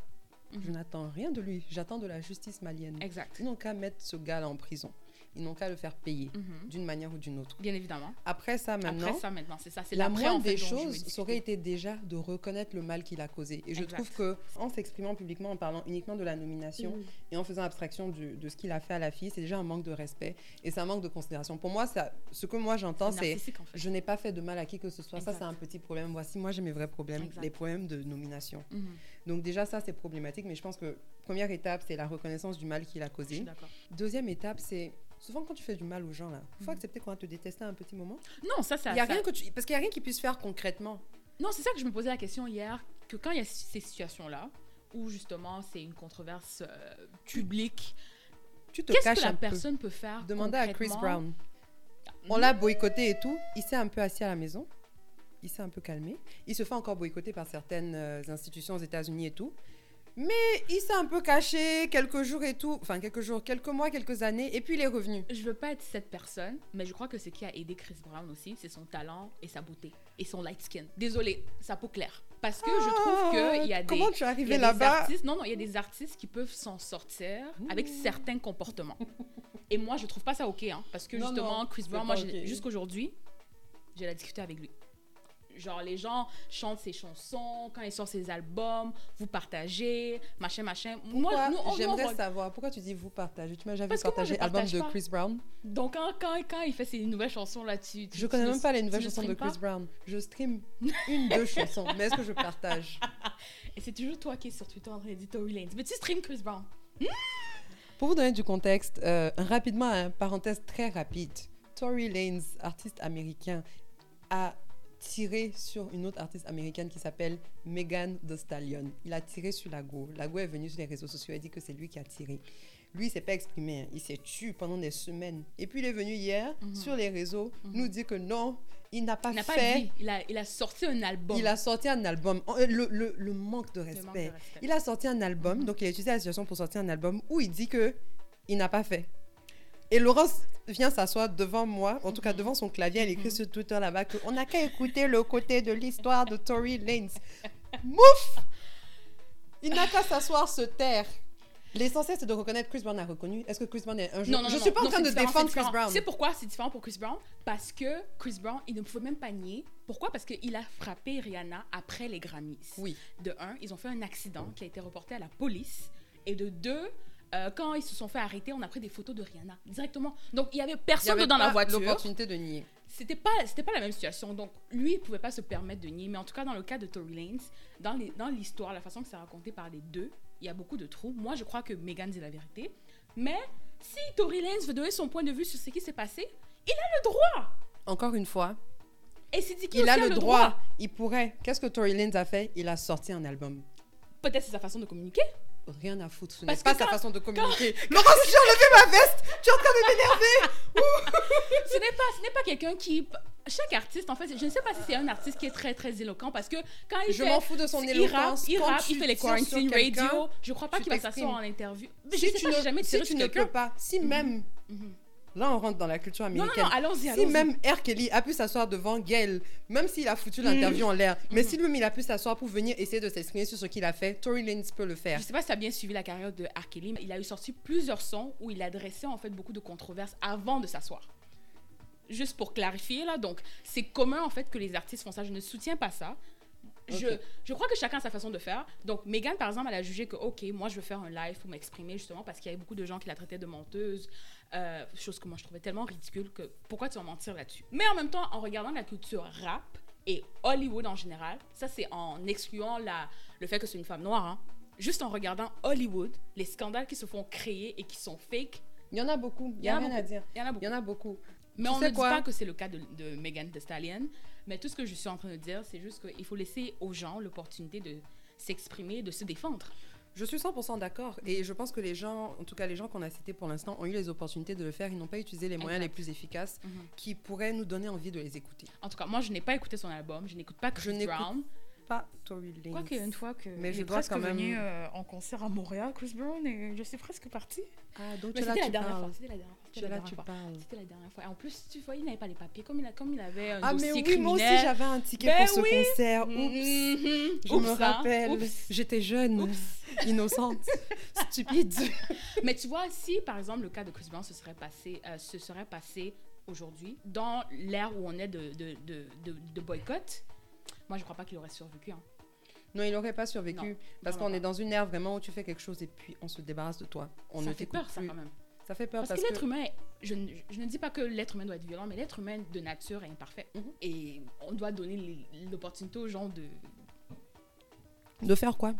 je Mhm. n'attends rien de lui. J'attends de la justice malienne. Exact. Ils n'ont qu'à mettre ce gars-là en prison. Ils n'ont qu'à le faire payer Mhm. d'une manière ou d'une autre. Bien évidemment. Après ça, maintenant, Après ça, maintenant, c'est ça. C'est la moindre en fait, des choses, ça aurait été déjà de reconnaître le mal qu'il a causé. Et je Exact. trouve que en s'exprimant publiquement, en parlant uniquement de la nomination Mhm. et en faisant abstraction du- de ce qu'il a fait à la fille, c'est déjà un manque de respect et c'est un manque de considération. Pour moi, ça, ce que moi j'entends, c'est narcissique, en fait. je n'ai pas fait de mal à qui que ce soit. Ça, c'est un petit problème. Voici, moi, j'ai mes vrais problèmes, Exact. les problèmes de nomination. Mhm. Donc déjà, ça, c'est problématique, mais je pense que première étape, c'est la reconnaissance du mal qu'il a causé. Deuxième étape, c'est souvent quand tu fais du mal aux gens, là, faut Mhm. accepter qu'on va te détester à un petit moment. Non, ça, ça. Il y a ça- rien que tu... Parce qu'il n'y a rien qu'ils puissent faire concrètement. Non, c'est ça que je me posais la question hier, que quand il y a ces situations-là, où justement c'est une controverse euh, publique, Tu te qu'est-ce caches que la peu. personne peut faire Demandez à Chris Brown. On l'a boycotté et tout. Il s'est un peu assis à la maison. Il s'est un peu calmé. Il se fait encore boycotter par certaines euh, institutions aux États-Unis et tout. Mais il s'est un peu caché quelques jours et tout. Enfin, quelques jours, quelques mois, quelques années. Et puis il est revenu. Je veux pas être cette personne, mais je crois que ce qui a aidé Chris Brown aussi, c'est son talent et sa beauté et son light skin. Désolée, sa peau claire. Parce que je trouve qu'il y a des Comment tu es là-bas non, non, il y a des artistes qui peuvent s'en sortir avec certains comportements. Et moi, je trouve pas ça ok, hein, parce que Non, justement, non, Chris Brown, moi, j'ai- ok. jusqu'aujourd'hui, j'ai la discuté avec lui. Genre, les gens chantent ses chansons, quand il sort ses albums, vous partagez, machin, machin. Pourquoi moi, on- J'aimerais savoir. Pourquoi tu dis vous partagez? Tu m'as jamais Parce partagé je album partage de. Chris Brown Donc, quand, quand, quand il fait ses nouvelles chansons là-dessus, tu- Je tu connais ne- même pas les nouvelles chansons de Chris Brown. Je stream une, deux chansons. Mais est-ce que je partage? Et c'est toujours toi qui es sur Twitter en train de. Mais tu stream Chris Brown. Pour vous donner du contexte, euh, rapidement, une parenthèse très rapide. Tory Lanez, artiste américain, a tiré sur une autre artiste américaine qui s'appelle Megan Thee Stallion. Il a tiré sur Lago. Lago est venu sur les réseaux sociaux et a dit que c'est lui qui a tiré. Lui, il s'est pas exprimé. hein. Il s'est tué pendant des semaines. Et puis, il est venu hier Mhm. sur les réseaux Mhm. nous dire que non, il n'a pas Il n'a pas fait. dit. Il a, il a sorti un album. Il a sorti un album. Euh, Le, le- le manque de Le respect. manque de respect. Il a sorti un album, Mhm. donc il a utilisé la situation pour sortir un album où il dit que il n'a pas fait. Et Laurence vient s'asseoir devant moi, en tout cas devant son clavier, elle écrit sur Twitter là-bas qu'on n'a qu'à écouter le côté de l'histoire de Tory Lanez. Mouf Il n'a qu'à s'asseoir, se taire. L'essentiel, c'est de reconnaître Chris Brown a reconnu. Est-ce que Chris Brown est un jeu Non, non, Je non, suis pas non, en train de défendre Chris. Brown. C'est pourquoi c'est différent pour Chris Brown? Parce que Chris Brown, il ne pouvait même pas nier. Pourquoi? Parce qu'il a frappé Rihanna après les Grammys. Oui. De un, ils ont fait un accident qui a été reporté à la police. Et de deux, euh, quand ils se sont fait arrêter, on a pris des photos de Rihanna directement. Donc il y avait y personne avait dans la voiture. l'opportunité de nier. C'était pas, c'était pas la même situation. Donc lui, il pouvait pas se permettre de nier. Mais en tout cas, dans le cas de Tory Lanez, dans les- dans l'histoire, la façon que c'est raconté par les deux, il y a beaucoup de trous. Moi, je crois que Meghan dit la vérité. Mais si Tory Lanez veut donner son point de vue sur ce qui s'est passé, il a le droit. Encore une fois, Et Siddiqui il aussi a le droit. Il pourrait. Qu'est-ce que Tory Lanez a fait? Il a sorti un album. Peut-être c'est sa façon de communiquer. Rien à foutre. Ce n'est pas sa quand- façon de communiquer. Laurence, j'ai enlevé ma veste. Tu es en train de m'énerver. ce n'est pas, ce n'est pas quelqu'un qui. Chaque artiste, en fait, je ne sais pas si c'est un artiste qui est très très éloquent parce que quand il Je fait, m'en fous de son il rappe, éloquence. il Quand rappe, tu il fait les quarantine radio. Je crois pas qu'il va s'asseoir en interview. Mais Si je sais tu pas, ne, jamais si tu ne peux pas, si même, Mhm. Là on rentre dans la culture Non, non, américaine. non, allons-y, Si même R. Kelly a pu s'asseoir devant Gail, même s'il a foutu l'interview en l'air, mais Mhm. si lui il a pu s'asseoir pour venir essayer de s'exprimer sur ce qu'il a fait, Tory Lanez peut le faire. Je sais pas si tu as bien suivi la carrière de R. Kelly, mais il a eu sorti plusieurs sons où il adressait en fait beaucoup de controverses avant de s'asseoir. Juste pour clarifier là, donc c'est commun en fait que les artistes font ça. Je ne soutiens pas ça. Je, je crois que chacun a sa façon de faire. Donc Megan par exemple, elle a jugé que ok, moi je veux faire un live pour m'exprimer justement parce qu'il y avait beaucoup de gens qui la traitaient de menteuse, euh, chose que moi je trouvais tellement ridicule que pourquoi tu vas mentir là-dessus? Mais en même temps, en regardant la culture rap et Hollywood en général, ça c'est en excluant la, le fait que c'est une femme noire, hein. juste en regardant Hollywood, les scandales qui se font créer et qui sont fake, Il y en a beaucoup, il y a rien à dire. il y en a beaucoup. y en a beaucoup. Mais Tu on ne dit pas que c'est le cas de, de Megan Thee Stallion. Mais tout ce que je suis en train de dire, c'est juste qu'il faut laisser aux gens l'opportunité de s'exprimer, de se défendre. Je suis 100% d'accord et je pense que les gens, en tout cas les gens qu'on a cités pour l'instant, ont eu les opportunités de le faire. Ils n'ont pas utilisé les moyens Exact. les plus efficaces Mhm. qui pourraient nous donner envie de les écouter. En tout cas, moi, je n'ai pas écouté son album. Je n'écoute pas Je Chris n'écoute Brown. Pas Tory Lanez. Quoique, une fois que Mais je est dois presque quand même- venu euh, en concert à Montréal, Chris Brown, et je suis presque partie. Ah, donc c'était la dernière fois. C'était la dernière C'était la dernière fois. parles. C'était la dernière fois. Et en plus, tu vois, il n'avait pas les papiers. Comme il, a, comme il avait un Ah, mais oui, moi aussi j'avais un ticket Ben pour ce oui. concert. Oups. Mhm. Je Oups, me hein. rappelle. J'étais jeune, innocente, stupide. Mais tu vois, si par exemple le cas de Chris Brown se serait passé, euh, se serait passé aujourd'hui, dans l'ère où on est de, de, de, de, de boycott, moi je crois pas qu'il aurait survécu. hein. Non, il n'aurait pas survécu. Non, parce qu'on est dans une ère vraiment où tu fais quelque chose et puis on se débarrasse de toi. On ça ne fait peur, ça quand même. Ça fait peur Parce, parce, que l'être humain, est- je, ne- je ne dis pas que l'être humain doit être violent, mais l'être humain de nature est imparfait. Mhm. Et on doit donner l'opportunité aux gens de. De faire quoi?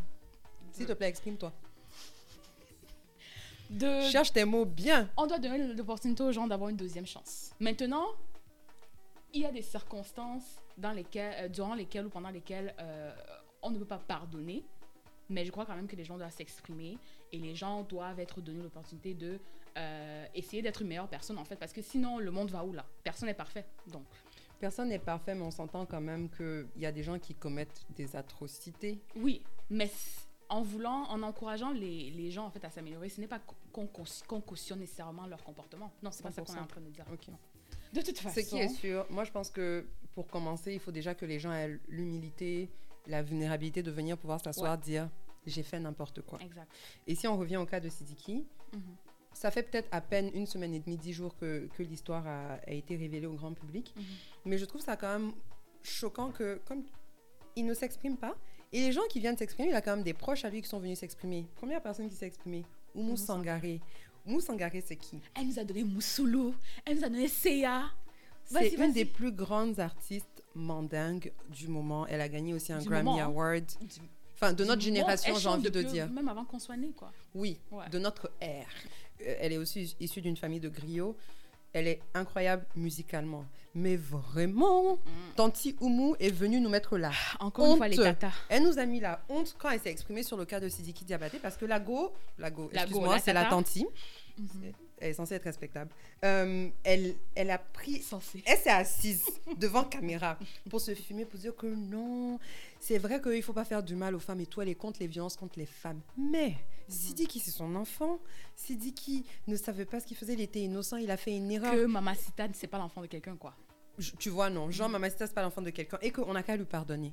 S'il te plaît, exprime-toi. de Cherche tes mots bien. on doit donner l'opportunité aux gens d'avoir une deuxième chance. Maintenant, il y a des circonstances dans lesquelles, euh, durant lesquelles ou pendant lesquelles euh, on ne peut pas pardonner, mais je crois quand même que les gens doivent s'exprimer et les gens doivent être donnés l'opportunité de euh, essayer d'être une meilleure personne en fait, parce que sinon le monde va où là? Personne n'est parfait, donc. Personne n'est parfait, mais on s'entend quand même qu'il y a des gens qui commettent des atrocités. Oui, mais en voulant, en encourageant les, les gens en fait à s'améliorer, ce n'est pas qu'on cau- qu'on cautionne nécessairement leur comportement. Non, c'est pas ça qu'on est 100%. en train de dire. Ok. De toute façon. Ce qui est sûr, moi je pense que pour commencer, il faut déjà que les gens aient l'humilité, la vulnérabilité de venir pouvoir s'asseoir, dire j'ai fait n'importe quoi. Exact. Et si on revient au cas de Sidiki, Mhm. Ça fait peut-être à peine une semaine et demie, dix jours que, que l'histoire a, a été révélée au grand public. Mhm. Mais je trouve ça quand même choquant que, comme il ne s'exprime pas, et les gens qui viennent s'exprimer, il a quand même des proches à lui qui sont venus s'exprimer. Première personne qui s'est exprimée, Oumou Sangaré. Oumou Sangaré, c'est qui? Elle nous a donné Moussoulou, elle nous a donné Seiya. C'est une des plus grandes artistes mandingues du moment. Elle a gagné aussi un Du Grammy moment, hein. Award. Du- Enfin, de notre génération, j'ai envie de dire. Même avant qu'on soit nés, quoi. Oui, Ouais. de notre ère. Euh, Elle est aussi issue d'une famille de griots. Elle est incroyable musicalement. Mais vraiment, Tanti Oumou est venue nous mettre là. Encore une fois, les tatas. Elle nous a mis la honte quand elle s'est exprimée sur le cas de Sidiki Diabaté parce que la go, la go, La excuse-moi, la c'est la tanti. Mhm. Elle est censée être respectable. Euh, elle, elle a pris Censé. elle s'est assise devant caméra pour se filmer, pour dire que non, c'est vrai qu'il ne faut pas faire du mal aux femmes et tout, elle est contre les violences contre les femmes. Mais Sidiki, c'est son enfant. Sidiki ne savait pas ce qu'il faisait, il était innocent, il a fait une erreur. Que Mamacita, c'est pas l'enfant de quelqu'un, quoi. Je- Tu vois, non, Jean Mamacita, c'est pas l'enfant de quelqu'un et qu'on n'a qu'à lui pardonner.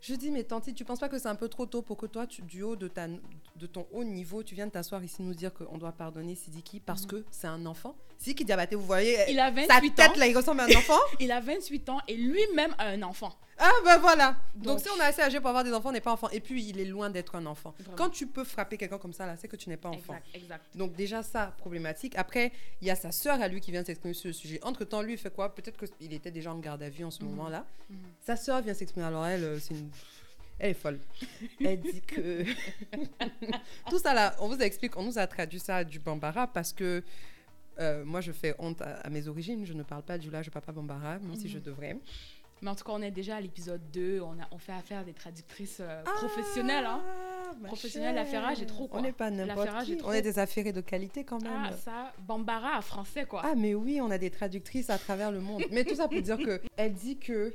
Je dis, mais tante, tu penses pas que c'est un peu trop tôt pour que toi, tu, du haut de, ta, de ton haut niveau, tu viennes t'asseoir ici nous dire qu'on doit pardonner Sidiki parce que c'est un enfant? Sidiki Diabaté, vous voyez, Il a sa 28 tête ans. là, il ressemble à un enfant Il a 28 ans et lui-même a un enfant. Ah ben voilà Donc, Donc- si on est assez âgé pour avoir des enfants, on n'est pas enfant. Et puis, il est loin d'être un enfant. Vraiment. Quand tu peux frapper quelqu'un comme ça, là, c'est que tu n'es pas enfant. Exact, exact. Donc déjà ça, problématique. Après, il y a sa sœur à lui qui vient s'exprimer sur le sujet. Entre-temps, lui, il fait quoi? Peut-être qu'il était déjà en garde à vue en ce Mhm. moment-là. Mhm. Sa sœur vient s'exprimer. Alors elle, euh, c'est une... Elle est folle. Elle dit que... Tout ça là, on vous explique, on nous a traduit ça du Bambara parce que euh, moi, je fais honte à, à mes origines. Je ne parle pas du parle pas Bambara, même si Mhm. je devrais. Mais en tout cas, on est déjà à l'épisode 2. On, a, on fait affaire à des traductrices euh, professionnelles. Hein. Ah, ma Professionnelle, chère. l'affairage est trop, quoi. On n'est pas n'importe qui. trop. On est des affairés de qualité quand même. Ah, ça, Bambara à français, quoi. Ah, mais oui, on a des traductrices à travers le monde. Mais tout ça pour dire que elle dit que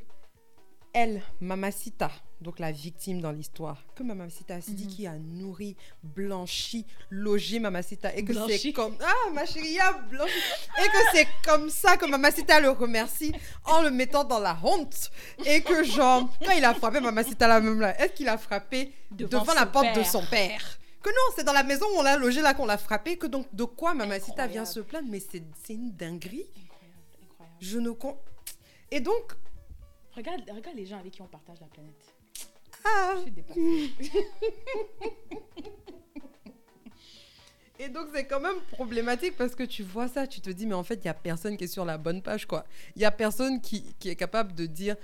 elle, Mamacita, donc la victime dans l'histoire, que Mamacita Sidiki a nourri, blanchi, logé Mamacita et que c'est comme ah ma chérie a blanchi. Et que c'est comme ça que Mamacita le remercie en le mettant dans la honte. Et que genre quand il a frappé Mamacita là même là, est-ce qu'il a frappé devant, Devant la porte de son père? Que non, c'est dans la maison où on l'a logé là qu'on l'a frappé. Que donc, de quoi Mamacita vient se plaindre? Mais c'est c'est une dinguerie. Incroyable, incroyable. Je ne con... Et donc, Regarde, regarde les gens avec qui on partage la planète. ah, Je suis dépassée. et donc c'est quand même problématique parce que tu vois ça, tu te dis mais en fait il y a personne qui est sur la bonne page quoi. Il y a personne qui, qui est capable de dire.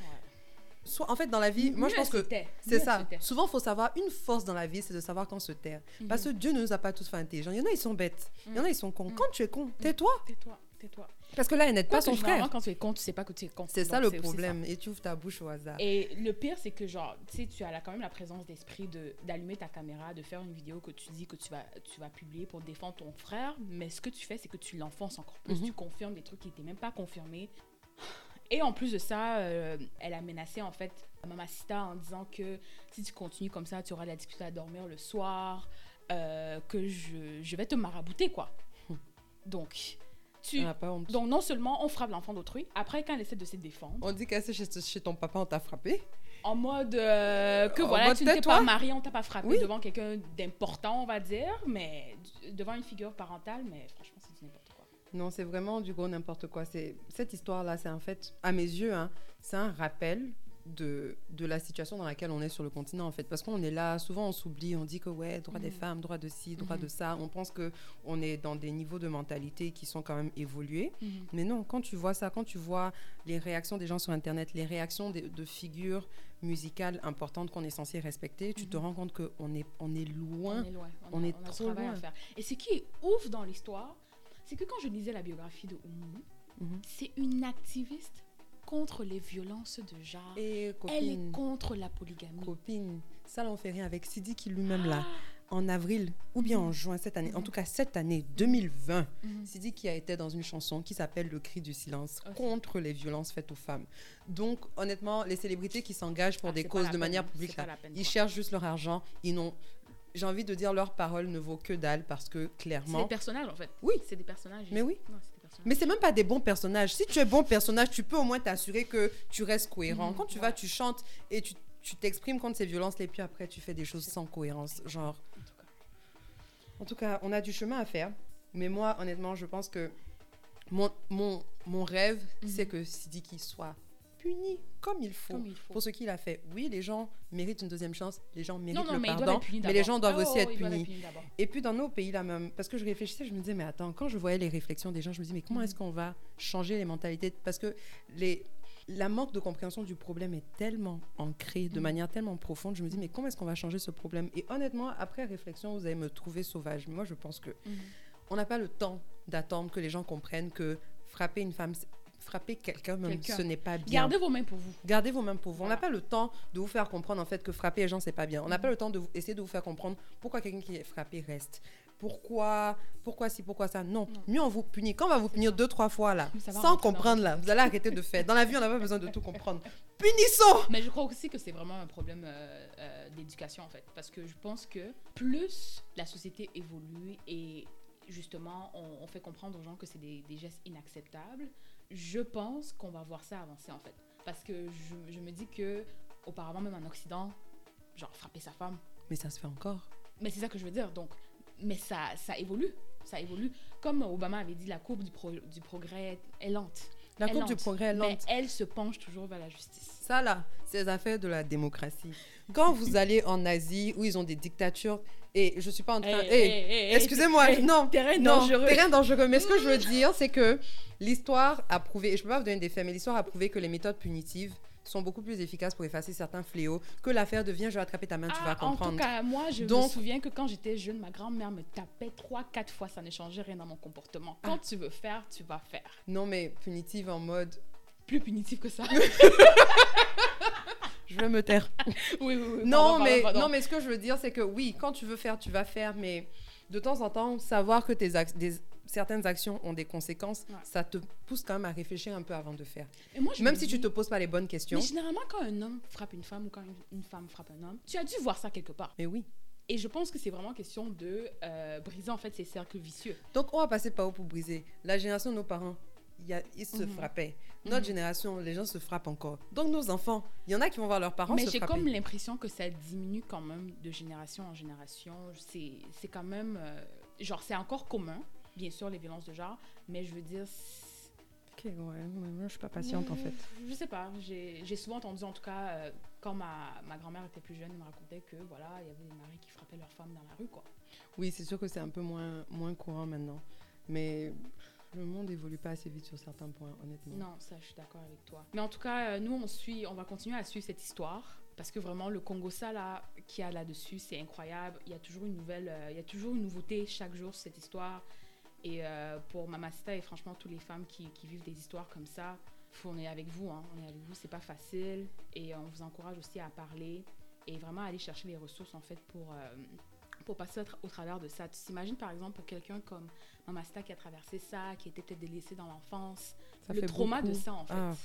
Soit en fait dans la vie, moi je pense que c'est ça. Souvent faut savoir une force dans la vie, c'est de savoir quand se taire. Parce que Mhm. Dieu ne nous a pas tous fait intelligents. Il y en a ils sont bêtes, il y en a ils sont cons. Mhm. Quand tu es con, tais-toi. Tais-toi, tais-toi. Parce que là elle n'aide pas son frère. quand tu es con, tu sais pas que tu es con. C'est ça le problème. Et tu ouvres ta bouche au hasard. Et le pire, c'est que genre, tu sais, tu as là quand même la présence d'esprit de d'allumer ta caméra, de faire une vidéo que tu dis que tu vas, tu vas publier pour défendre ton frère, mais ce que tu fais, c'est que tu l'enfonces encore plus, Mhm. tu confirmes des trucs qui n'étaient même pas confirmés. Et en plus de ça, euh, elle a menacé en fait Mamacita en disant que si tu continues comme ça, tu auras la difficulté à dormir le soir, euh, que je, je vais te marabouter quoi. Hmm. Donc, tu, On n'a pas honte. donc non seulement on frappe l'enfant d'autrui, après quand elle essaie de se défendre, On dit qu'elle c'est chez, chez ton papa, on t'a frappé. en mode euh, que En voilà, mode tu n'étais pas marié, on t'a pas frappé Oui. devant quelqu'un d'important, on va dire, mais devant une figure parentale, mais franchement, c'est du n'importe quoi. Non, c'est vraiment du gros n'importe quoi. C'est cette histoire-là, c'est en fait, à mes yeux, hein, c'est un rappel de, de la situation dans laquelle on est sur le continent en fait. Parce qu'on est là, souvent on s'oublie, on dit que ouais, droit des Mhm. femmes, droit de ci, droit de ça. On pense que on est dans des niveaux de mentalité qui sont quand même évolués. Mais non, quand tu vois ça, quand tu vois les réactions des gens sur Internet, les réactions de, de figures musicales importantes qu'on est censé respecter, tu te Mhm. rends compte qu'on est, on est loin. On est loin. On, on a, est on a du trop loin. à faire. Et ce qui est ouf dans l'histoire, c'est que quand je lisais la biographie de Oumoumou, Mhm. c'est une activiste contre les violences de genre. Et Elle est copine, contre la polygamie. copine, ça là, on fait rien avec Sidi qui lui-même là. Ah, en avril ou bien Mhm. en juin cette année, en Mhm. tout cas cette année 2020, mhm. Sidi qui a été dans une chanson qui s'appelle Le cri du silence contre les violences faites aux femmes. Donc honnêtement, les célébrités qui s'engagent pour Ah, des causes de manière publique, là, peine, ils cherchent juste leur argent, ils n'ont j'ai envie de dire leur parole ne vaut que dalle parce que C'est des clairement personnages en fait. Oui. C'est des personnages. Mais oui. Non. Mais c'est même pas des bons personnages. Si tu es bon personnage, tu peux au moins t'assurer que tu restes cohérent. Mhm, Quand tu ouais. vas, tu chantes et tu tu t'exprimes contre ces violences et puis après tu fais des choses sans cohérence, genre En tout cas. On a du chemin à faire. Mais moi, honnêtement, je pense que mon, mon, mon rêve, Mhm. c'est que Sidiki soit puni comme il faut. Comme il faut. Pour ce qu'il a fait. Oui, les gens méritent une deuxième chance. Les gens méritent Non, non, le mais pardon. mais les gens doivent Ah, aussi oh, être punis. Et puis dans nos pays là même, parce que je réfléchissais, je me disais, mais attends, quand je voyais les réflexions des gens, je me disais, mais comment Mhm. est-ce qu'on va changer les mentalités? Parce que les, la manque de compréhension du problème est tellement ancrée, de Mhm. manière tellement profonde, je me dis, mais comment est-ce qu'on va changer ce problème? Et honnêtement, après réflexion, vous allez me trouver sauvage. Moi, je pense que Mhm. on n'a pas le temps d'attendre que les gens comprennent que frapper une femme, frapper quelqu'un même, ce n'est pas bien. Gardez vos mains pour vous. Gardez vos mains pour vous. On n'a pas le temps de vous faire comprendre en fait que frapper les gens c'est pas bien. On n'a pas le temps de vous- essayer de vous faire comprendre pourquoi quelqu'un qui est frappé reste. Pourquoi, pourquoi si, pourquoi ça? Non. Non. Mieux on vous punit. Quand on va vous punir deux, trois fois là, sans comprendre là, vous allez arrêter de faire. Dans la vie, on n'a pas besoin de tout comprendre. Punissons Mais je crois aussi que c'est vraiment un problème euh, euh, d'éducation en fait. Parce que je pense que plus la société évolue et justement on, on fait comprendre aux gens que c'est des, des gestes inacceptables, je pense qu'on va voir ça avancer en fait. Parce que je, je me dis que auparavant, même en Occident, genre frapper sa femme. Mais ça se fait encore. Mais c'est ça que je veux dire. Donc, mais ça, ça évolue. Ça évolue. Comme Obama avait dit, la courbe du, pro- du progrès est lente. La courbe du progrès est Mais lente. elle se penche toujours vers la justice. Ça là, c'est les affaires de la démocratie. Quand vous allez en Asie où ils ont des dictatures, et je suis pas en train. Hey, Hey, hey, hey, hey, Excusez-moi, non. terrain non, dangereux. terrain dangereux. Mais ce que je veux dire, c'est que l'histoire a prouvé, et je peux pas vous donner des faits, mais l'histoire a prouvé que les méthodes punitives sont beaucoup plus efficaces pour effacer certains fléaux que l'affaire de viens, je vais attraper ta main, tu Ah, vas En comprendre. tout cas, moi, je me souviens que quand j'étais jeune, ma grand-mère me tapait trois, quatre fois. Ça ne changeait rien dans mon comportement. Quand tu veux faire, tu vas faire. Non, mais punitive en mode, Plus punitif que ça. je veux me taire. oui, oui, oui. Non, pardon, mais, pardon, non, mais ce que je veux dire, c'est que oui, quand tu veux faire, tu vas faire, mais de temps en temps, savoir que tes ac- des- certaines actions ont des conséquences, Ouais. ça te pousse quand même à réfléchir un peu avant de faire. Et moi, je Même me si dis- tu te poses pas les bonnes questions. Mais généralement, quand un homme frappe une femme ou quand une, femme frappe un homme, tu as dû voir ça quelque part. Mais oui. Et je pense que c'est vraiment question de euh, briser en fait ces cercles vicieux. Donc, on va passer par où pour briser? La génération de nos parents, y a- ils se Mhm. frappaient. Notre Mhm. génération, les gens se frappent encore. Donc, nos enfants, il y en a qui vont voir leurs parents Mais se j'ai comme l'impression que ça diminue quand même de génération en génération. C'est c'est quand même. euh, genre, c'est encore commun, bien sûr, les violences de genre, mais je veux dire. Ok, ouais, moi, je suis pas patiente en fait. Je sais pas. J'ai j'ai souvent entendu, en tout cas, euh, quand ma, ma grand-mère était plus jeune, elle me racontait que, voilà, il y avait des maris qui frappaient leurs femmes dans la rue, quoi. Oui, c'est sûr que c'est un peu moins, moins courant maintenant. Mais le monde évolue pas assez vite sur certains points, honnêtement. Non, ça, je suis d'accord avec toi. Mais en tout cas, euh, nous, on suit, on va continuer à suivre cette histoire parce que vraiment, le Congo ça là, qu'il y a là-dessus, c'est incroyable. Il y a toujours une nouvelle, euh, il y a toujours une nouveauté chaque jour sur cette histoire. Et euh, pour Mamacita et franchement, toutes les femmes qui, qui vivent des histoires comme ça, on est avec vous, hein, on est avec vous, c'est pas facile. Et on vous encourage aussi à parler et vraiment aller chercher les ressources en fait pour, pour passer au, tra- au travers de ça. Tu t'imagines par exemple pour quelqu'un comme Mamacita qui a traversé ça, qui était peut-être délaissé dans l'enfance, le trauma de ça en fait. Ah,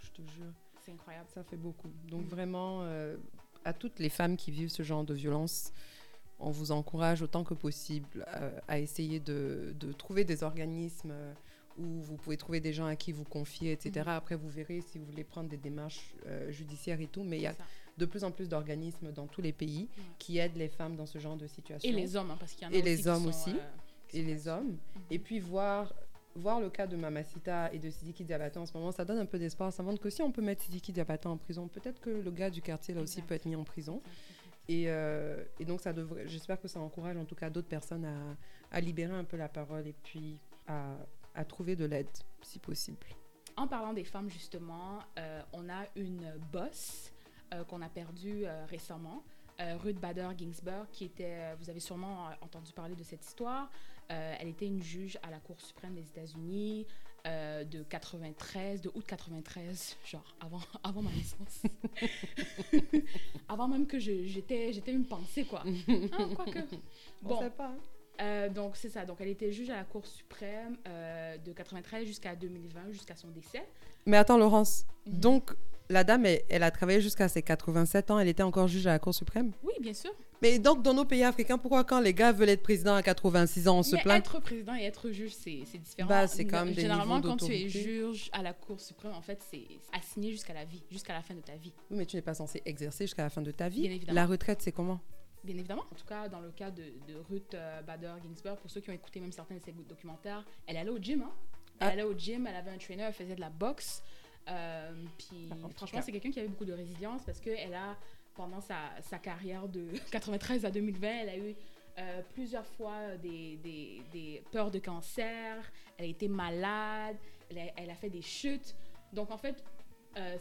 je te jure. C'est incroyable. Ça fait beaucoup. Donc Mm. vraiment, euh, à toutes les femmes qui vivent ce genre de violence, on vous encourage autant que possible euh, à essayer de, de trouver des organismes euh, où vous pouvez trouver des gens à qui vous confier, etc. Mhm. Après, vous verrez si vous voulez prendre des démarches judiciaires et tout. Mais il y a ça. De plus en plus d'organismes dans tous les pays Ouais. qui aident les femmes dans ce genre de situation. Et les hommes, hein, parce qu'il y en a Et aussi les hommes aussi. euh, Et les hommes. Mhm. Et puis voir, voir le cas de Mamacita et de Sidiki Diabaté en ce moment, ça donne un peu d'espoir. Ça montre que si on peut mettre Sidiki Diabaté en prison, peut-être que le gars du quartier là aussi Exact. peut être mis en prison. Et, euh, et donc ça devrait, j'espère que ça encourage en tout cas d'autres personnes à, à libérer un peu la parole et puis à, à trouver de l'aide si possible. En parlant des femmes, justement, euh, on a une boss qu'on a perdue euh, récemment, euh, Ruth Bader Ginsburg, qui était, vous avez sûrement euh, entendu parler de cette histoire. Euh, elle était une juge à la Cour suprême des États-Unis euh, de 93, de août 93, genre avant, avant ma naissance. avant même que j'étais j'étais une pensée, quoi. Ah, quoique. On Bon, sait pas. hein. Euh, donc c'est ça. Donc elle était juge à la Cour suprême euh, de 93 jusqu'à 2020, jusqu'à son décès. Mais attends Laurence, Mhm. donc la dame, elle, elle a travaillé jusqu'à ses 87 ans, elle était encore juge à la Cour suprême. Oui, bien sûr. Mais donc dans nos pays africains, pourquoi quand les gars veulent être président à 86 ans, on se plaint? être président et être juge, c'est différent. Bah, c'est quand même des Généralement, quand tu es juge à la Cour suprême, en fait, c'est assigné jusqu'à la vie, jusqu'à la fin de ta vie. Oui, mais tu n'es pas censé exercer jusqu'à la fin de ta vie. Bien évidemment. La retraite, c'est comment? Bien évidemment. En tout cas, dans le cas de, de Ruth euh, Bader Ginsburg, pour ceux qui ont écouté même certains de ses documentaires, elle allait au gym. Hein? Elle Ah. allait au gym, elle avait un trainer, elle faisait de la boxe. Euh, puis tout franchement, c'est quelqu'un qui avait beaucoup de résilience parce qu'elle a, pendant sa, sa carrière de 93 à 2020, elle a eu euh, plusieurs fois des, des, des peurs de cancer, elle a été malade, elle a, elle a fait des chutes. Donc en fait, euh,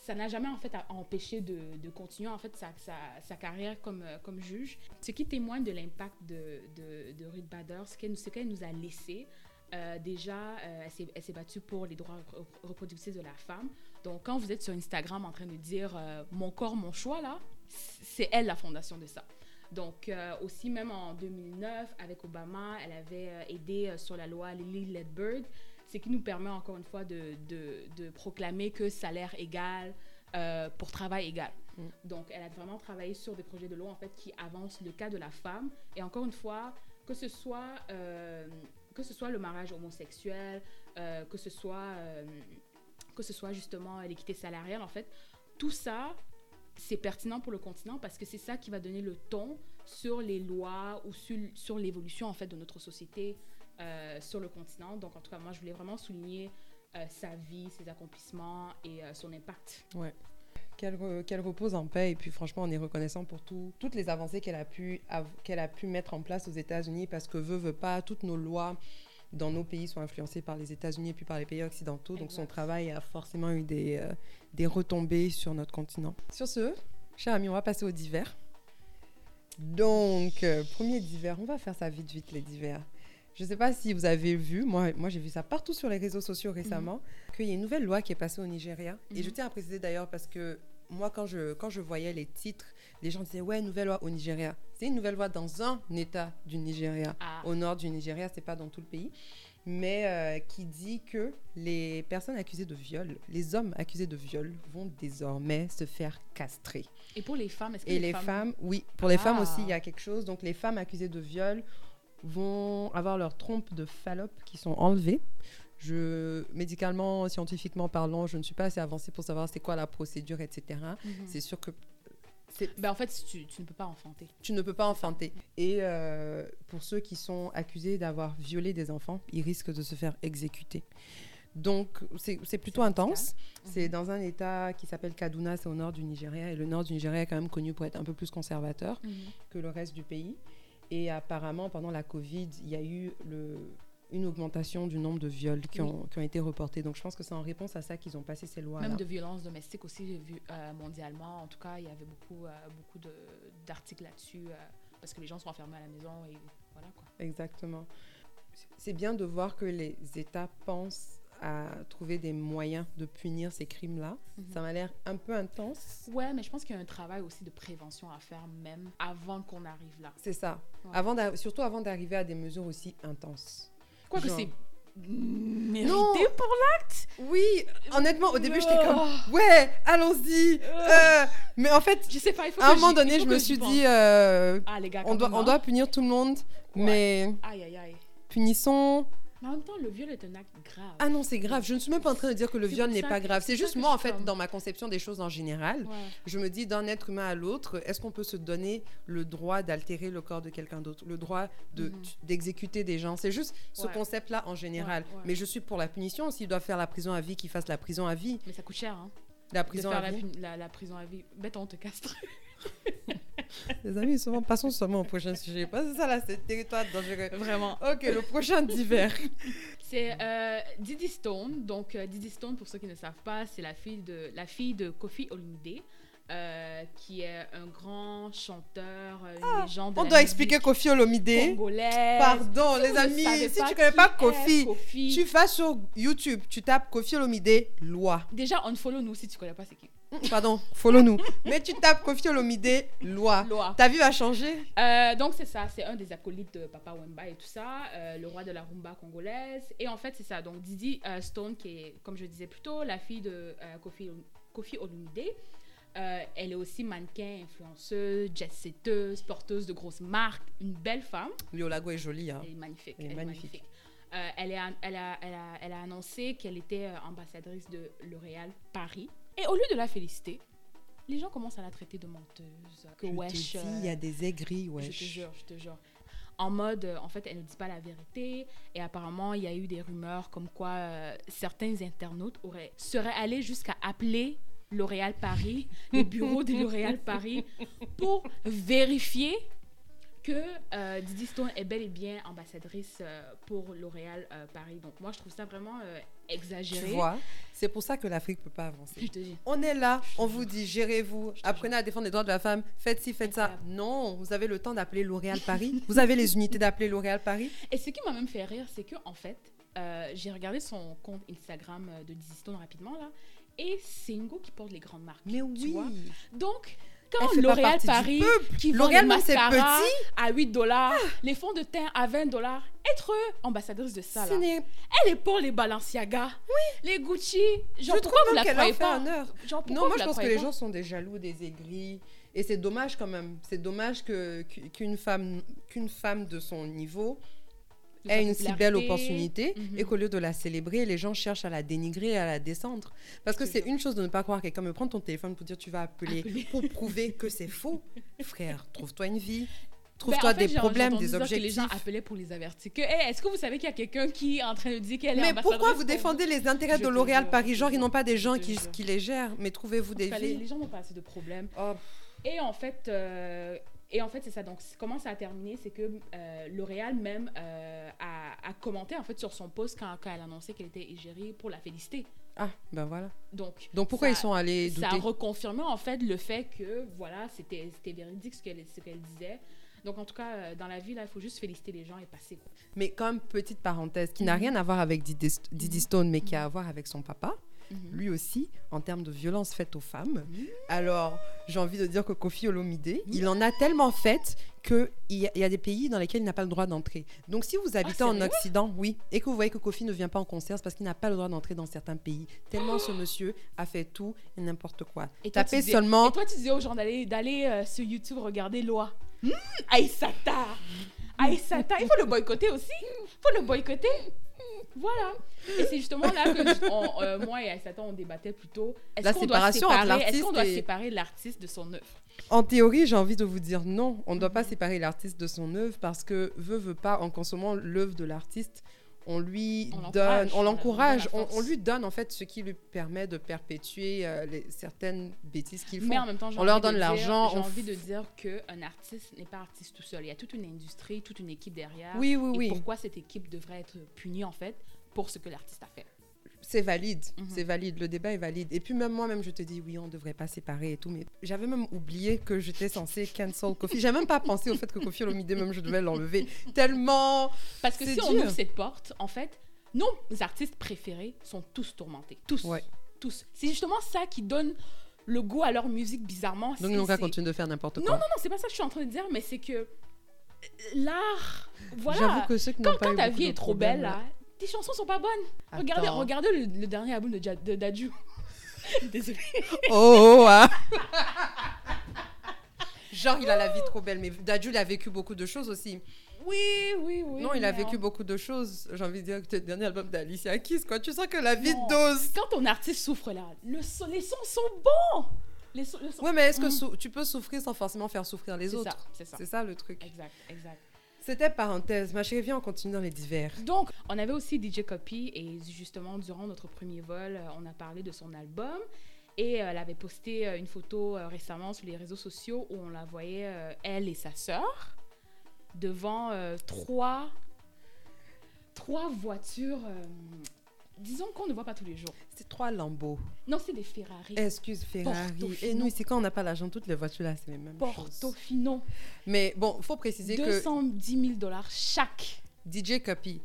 ça n'a jamais en fait empêché de, de continuer en fait sa, sa, sa carrière comme, comme juge. Ce qui témoigne de l'impact de, de, de Ruth Bader, ce qu'elle ce qu'elle nous a laissé. Euh, déjà, euh, elle s'est- battue pour les droits re- reproductifs de la femme. Donc, quand vous êtes sur Instagram en train de dire euh, mon corps, mon choix, là, c'est elle la fondation de ça. Donc, aussi, même en 2009, avec Obama, elle avait aidé sur la loi Lily Ledbird, ce qui nous permet encore une fois de, de, de proclamer que salaire égal pour travail égal. Mm. Donc, elle a vraiment travaillé sur des projets de loi en fait qui avancent le cas de la femme. Et encore une fois, que ce soit, que ce soit le mariage homosexuel, euh, que ce soit, euh, que ce soit justement l'équité salariale, en fait, tout ça c'est pertinent pour le continent parce que c'est ça qui va donner le ton sur les lois ou sur, sur l'évolution en fait de notre société euh, sur le continent. Donc en tout cas, moi je voulais vraiment souligner sa vie, ses accomplissements et son impact. Ouais. Qu'elle, re- qu'elle repose en paix et puis franchement on est reconnaissant pour tout, toutes les avancées qu'elle a, pu qu'elle a pu mettre en place aux États-Unis parce que veut, veut pas, toutes nos lois dans nos pays sont influencées par les États-Unis et puis par les pays occidentaux. Donc son travail a forcément eu des, euh, des retombées sur notre continent. Sur ce, cher ami, on va passer aux divers. Donc, euh, premier divers, on va faire ça vite, vite, les divers. Je ne sais pas si vous avez vu, moi, moi j'ai vu ça partout sur les réseaux sociaux récemment, qu'il y a une nouvelle loi qui est passée au Nigeria. Et je Mhm. tiens à préciser d'ailleurs parce que moi, quand je, quand je voyais les titres, les gens disaient Ouais, nouvelle loi au Nigeria. C'est une nouvelle loi dans un État du Nigeria. Ah, Au nord du Nigeria, c'est pas dans tout le pays. Mais euh, qui dit que les personnes accusées de viol, les hommes accusés de viol, vont désormais se faire castrer. Et pour les femmes, est-ce que Et les femmes, oui, pour les femmes Ah. aussi, il y a quelque chose. Donc, les femmes accusées de viol vont avoir leurs trompes de Fallope qui sont enlevées. Je, médicalement, scientifiquement parlant, je ne suis pas assez avancée pour savoir c'est quoi la procédure, etc. Mhm. C'est sûr que Ben, en fait, tu, tu ne peux pas enfanter. tu ne peux pas enfanter. Et euh, pour ceux qui sont accusés d'avoir violé des enfants, ils risquent de se faire exécuter. Donc, c'est c'est plutôt C'est intense. Mhm. C'est dans un état qui s'appelle Kaduna, c'est au nord du Nigeria. Et le nord du Nigeria est quand même connu pour être un peu plus conservateur Mhm. que le reste du pays. Et apparemment, pendant la Covid, il y a eu le- une augmentation du nombre de viols qui, Oui. ont, qui ont été reportés. Donc, je pense que c'est en réponse à ça qu'ils ont passé ces lois. Même de violences domestiques aussi, j'ai vu euh, mondialement. En tout cas, il y avait beaucoup, euh, beaucoup d'articles là-dessus euh, parce que les gens sont enfermés à la maison et voilà quoi. Exactement. C'est bien de voir que les États pensent à trouver des moyens de punir ces crimes-là. Mhm. Ça m'a l'air un peu intense. Ouais, mais je pense qu'il y a un travail aussi de prévention à faire même avant qu'on arrive là. C'est ça. Ouais. Avant surtout avant d'arriver à des mesures aussi intenses. Quoique Genre- c'est mérité Non. pour l'acte. Oui, honnêtement, au début, j'étais comme, Oh. ouais, allons-y. euh, mais en fait, Je sais pas, il faut à un que moment donné, je que me suis dit, euh, Ah, les gars, on, doit punir tout le monde, mais Aïe, aïe, aïe. punissons. Mais en même temps, le viol est un acte grave. Ah non, c'est grave. Je ne suis même pas en train de dire que le viol n'est pas grave. c'est juste moi, en fait, comme. dans ma conception des choses en général, Ouais. je me dis d'un être humain à l'autre, est-ce qu'on peut se donner le droit d'altérer le corps de quelqu'un d'autre, le droit de- Mhm. d'exécuter des gens? C'est juste ce Ouais. concept-là en général. Ouais. Mais je suis pour la punition. S'ils doivent faire la prison à vie, qu'ils fassent la prison à vie. Mais ça coûte cher, hein. La De prison faire à la, vie. la, la prison à vie. Bête, on te castre. Les amis, souvent, passons seulement au prochain sujet. Pas c'est ça là, c'est territoire dangereux. Vraiment. Ok, le prochain d'hiver. C'est euh, Didi Stone. Donc, euh, Didi Stone, pour ceux qui ne savent pas, c'est la fille de, la fille de Kofi Olomide, euh, qui est un grand chanteur, euh, une légende de On doit expliquer Kofi Olomide. Pardon, Si les ne amis, si tu connais qui pas Kofi, Kofi, tu vas sur YouTube, tu tapes Kofi Olomide, loi. Déjà, unfollow nous si tu connais pas c'est qui. Pardon, follow nous. Mais tu tapes Kofi Olomide, loi. Loa. Ta vie va changer Euh, donc c'est ça, c'est un des acolytes de Papa Wemba et tout ça, euh, le roi de la rumba congolaise. Et en fait c'est ça, donc Didi euh, Stone qui est, comme je disais plus tôt, la fille de Kofi, Kofi Olomide. Elle est aussi mannequin, influenceuse, jet-setteuse, porteuse de grosses marques, une belle femme. Léolago est jolie. Hein. Elle est magnifique. Elle est elle est magnifique. Euh, elle, est, an- elle, a, elle, a, elle a annoncé qu'elle était ambassadrice de L'Oréal Paris. Et au lieu de la féliciter, les gens commencent à la traiter de menteuse. Que Je te wesh. dis, euh, il y a des aigris, wesh. je te jure, je te jure. En mode, euh, en fait, elle ne dit pas la vérité. Et apparemment, il y a eu des rumeurs comme quoi euh, certains internautes auraient, seraient allés jusqu'à appeler L'Oréal Paris, les bureaux de L'Oréal Paris, pour vérifier que euh, Didi Stone est bel et bien ambassadrice euh, pour L'Oréal euh, Paris. Donc moi, je trouve ça vraiment euh, Tu exagéré. vois, c'est pour ça que l'Afrique peut pas avancer. Je te dis. On est là, on vous dit, gérez-vous, apprenez à défendre les droits de la femme, faites ci, faites ça. Non, vous avez le temps d'appeler L'Oréal Paris. vous avez les unités d'appeler L'Oréal Paris. Et ce qui m'a même fait rire, c'est que en fait, j'ai regardé son compte Instagram de Dizzy Stone rapidement là, et c'est une go qui porte les grandes marques. Mais tu oui. vois. Donc, L'Oréal Paris, qui vend c'est mascaras à 8 dollars, les fonds de teint à 20 dollars, être ambassadrice de ça là. Elle est pour les Balenciaga, les Gucci. Genre, Je pourquoi trouve vous même la qu'elle croyez pas? honneur. Genre, Non, moi je pense que les gens sont des jaloux, des aigris. Et c'est dommage quand même. C'est dommage que qu'une femme, qu'une femme de son niveau ait une si belle opportunité Mhm. et qu'au lieu de la célébrer, les gens cherchent à la dénigrer à la descendre. Parce que c'est une chose de ne pas croire quelqu'un me prendre ton téléphone pour dire tu vas appeler, Appeler. pour prouver que c'est faux. Frère, trouve-toi une vie. Ben, Trouve-toi en fait, des problèmes, des dire que objectifs. les gens appelaient pour les avertir. Que, Hey, est-ce que vous savez qu'il y a quelqu'un qui est en train de dire qu'elle est Mais pourquoi vous défendez les intérêts de L'Oréal Paris Genre, ils n'ont pas des gens qui, qui les gèrent, mais trouvez-vous des vies? les gens n'ont pas assez de problèmes. Oh, Et en fait, euh, et en fait c'est ça. Donc, comment ça a terminé C'est que euh, L'Oréal même euh, a, a commenté en fait sur son post quand, quand elle annonçait qu'elle était égérie pour la féliciter. Ah, ben voilà. Donc, Donc pourquoi ça- ils sont allés ça a reconfirmé en fait le fait que voilà, c'était véridique ce qu'elle disait. Donc, en tout cas, euh, dans la vie, là, il faut juste féliciter les gens et passer. Mais comme petite parenthèse, qui n'a Mhm. rien à voir avec Diddy, Diddy Mhm. Stone, mais qui a Mhm. à voir avec son papa, Mhm. lui aussi, en termes de violence faite aux femmes. Mhm. Alors, j'ai envie de dire que Kofi Olomide, il en a tellement fait qu'il y, y a des pays dans lesquels il n'a pas le droit d'entrer. Donc, si vous habitez en sérieux Occident, oui, et que vous voyez que Kofi ne vient pas en concert, parce qu'il n'a pas le droit d'entrer dans certains pays. Tellement ce monsieur a fait tout et n'importe quoi. Et toi, Tapez tu seulement Et toi, tu disais aux gens d'aller euh, sur YouTube regarder Loa. Hmm? Aïssata Aïssata Il faut le boycotter aussi. Il faut le boycotter. Voilà. Et c'est justement là que on- euh, moi et Aïssata, on débattait plutôt. Est-ce La qu'on doit séparation entre séparer, est-ce qu'on doit l'artiste et- séparer l'artiste de son œuvre? En théorie, j'ai envie de vous dire non, on ne doit pas Mhm. séparer l'artiste de son œuvre parce que veut, veut pas, en consommant l'œuvre de l'artiste, on lui On donne, on l'encourage, on lui donne en fait ce qui lui permet de perpétuer euh, les, certaines bêtises qu'ils font. Mais en même temps, On leur donne l'argent, J'ai envie de dire qu'un artiste n'est pas artiste tout seul. Il y a toute une industrie, toute une équipe derrière. Oui, oui, Et oui, pourquoi cette équipe devrait être punie en fait pour ce que l'artiste a fait? C'est valide, Mhm. c'est valide, le débat est valide. Et puis même moi-même, je te dis oui, on ne devrait pas séparer et tout, mais j'avais même oublié que j'étais censée cancel Kofi. J'ai même pas pensé au fait que Kofi Olomide, même je devais l'enlever. Tellement Parce que C'est si on dur. ouvre cette porte, en fait, nos artistes préférés sont tous tourmentés. Tous. Ouais. Tous. C'est justement ça qui donne le goût à leur musique bizarrement. Donc c'est- continuer de faire n'importe Non, quoi. non, non, c'est pas ça que je suis en train de dire, mais c'est que euh, l'art. Voilà. J'avoue que ceux qui n'ont Quand, pas quand eu ta vie est trop belle, là, tes chansons sont pas bonnes. Regardez, Attends. regardez le, le dernier album de, Ja- de Dadju. Désolée. Oh, oh, ah. Genre, il a la vie trop belle, mais Dadju, il a vécu beaucoup de choses aussi. Oui, oui, oui. non, il a vécu beaucoup de choses. J'ai envie de dire que c'est le dernier album d'Alicia Keys, quoi. Tu sens que la vie Non. dose. Quand ton artiste souffre là, le les sons sont bons. Les sons- le son- Ouais, mais est-ce que Mm. tu peux souffrir sans forcément faire souffrir les C'est autres? ça, c'est ça. C'est ça le truc. Exact, exact. C'était parenthèse. Ma chérie, viens, on continue dans les divers. Donc, on avait aussi DJ Copy et justement, durant notre premier vol, euh, on a parlé de son album et euh, elle avait posté euh, une photo récemment sur les réseaux sociaux où on la voyait, elle et sa sœur, devant trois, trois voitures, disons qu'on ne voit pas tous les jours. C'est trois lambeaux. Non, c'est des Ferrari. Excuse Ferrari. Portofino. Et nous, ici, quand on n'a pas l'argent, toutes les voitures là, c'est les mêmes choses. Portofino, Mais bon, faut préciser que 210 000 dollars chaque. DJ Copy,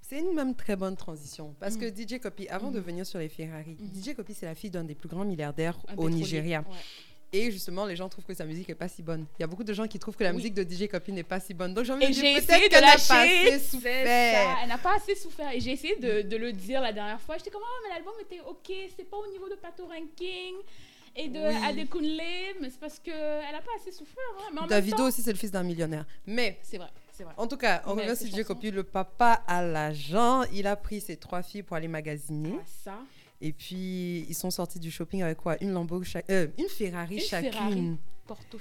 c'est une même très bonne transition. Parce Mm. que DJ Copy, avant de Mhm. venir sur les Ferrari, Mhm. DJ Copy, c'est la fille d'un des plus grands milliardaires Un au pétrolier. Nigeria. Ouais. Et justement, les gens trouvent que sa musique est pas si bonne. Il y a beaucoup de gens qui trouvent que la Oui. musique de DJ Copy n'est pas si bonne. Donc j'ai envie de dire peut-être qu'elle n'a pas assez souffert. Elle n'a pas assez souffert. Et j'ai essayé de, de le dire la dernière fois. J'étais comme, ah, mais l'album était ok. C'est pas au niveau de Pato Ranking et de Oui. Adekunle, mais c'est parce qu'elle n'a pas assez souffert. hein. Mais en Davido temps- aussi, c'est le fils d'un millionnaire. Mais C'est vrai, c'est vrai. en tout cas, on revient sur DJ Copy. Le papa a l'argent. Il a pris ses trois filles pour aller magasiner. Ah, ça. Et puis, ils sont sortis du shopping avec quoi? Une Lambo, chaque... euh, une Ferrari Une chacune. Ferrari.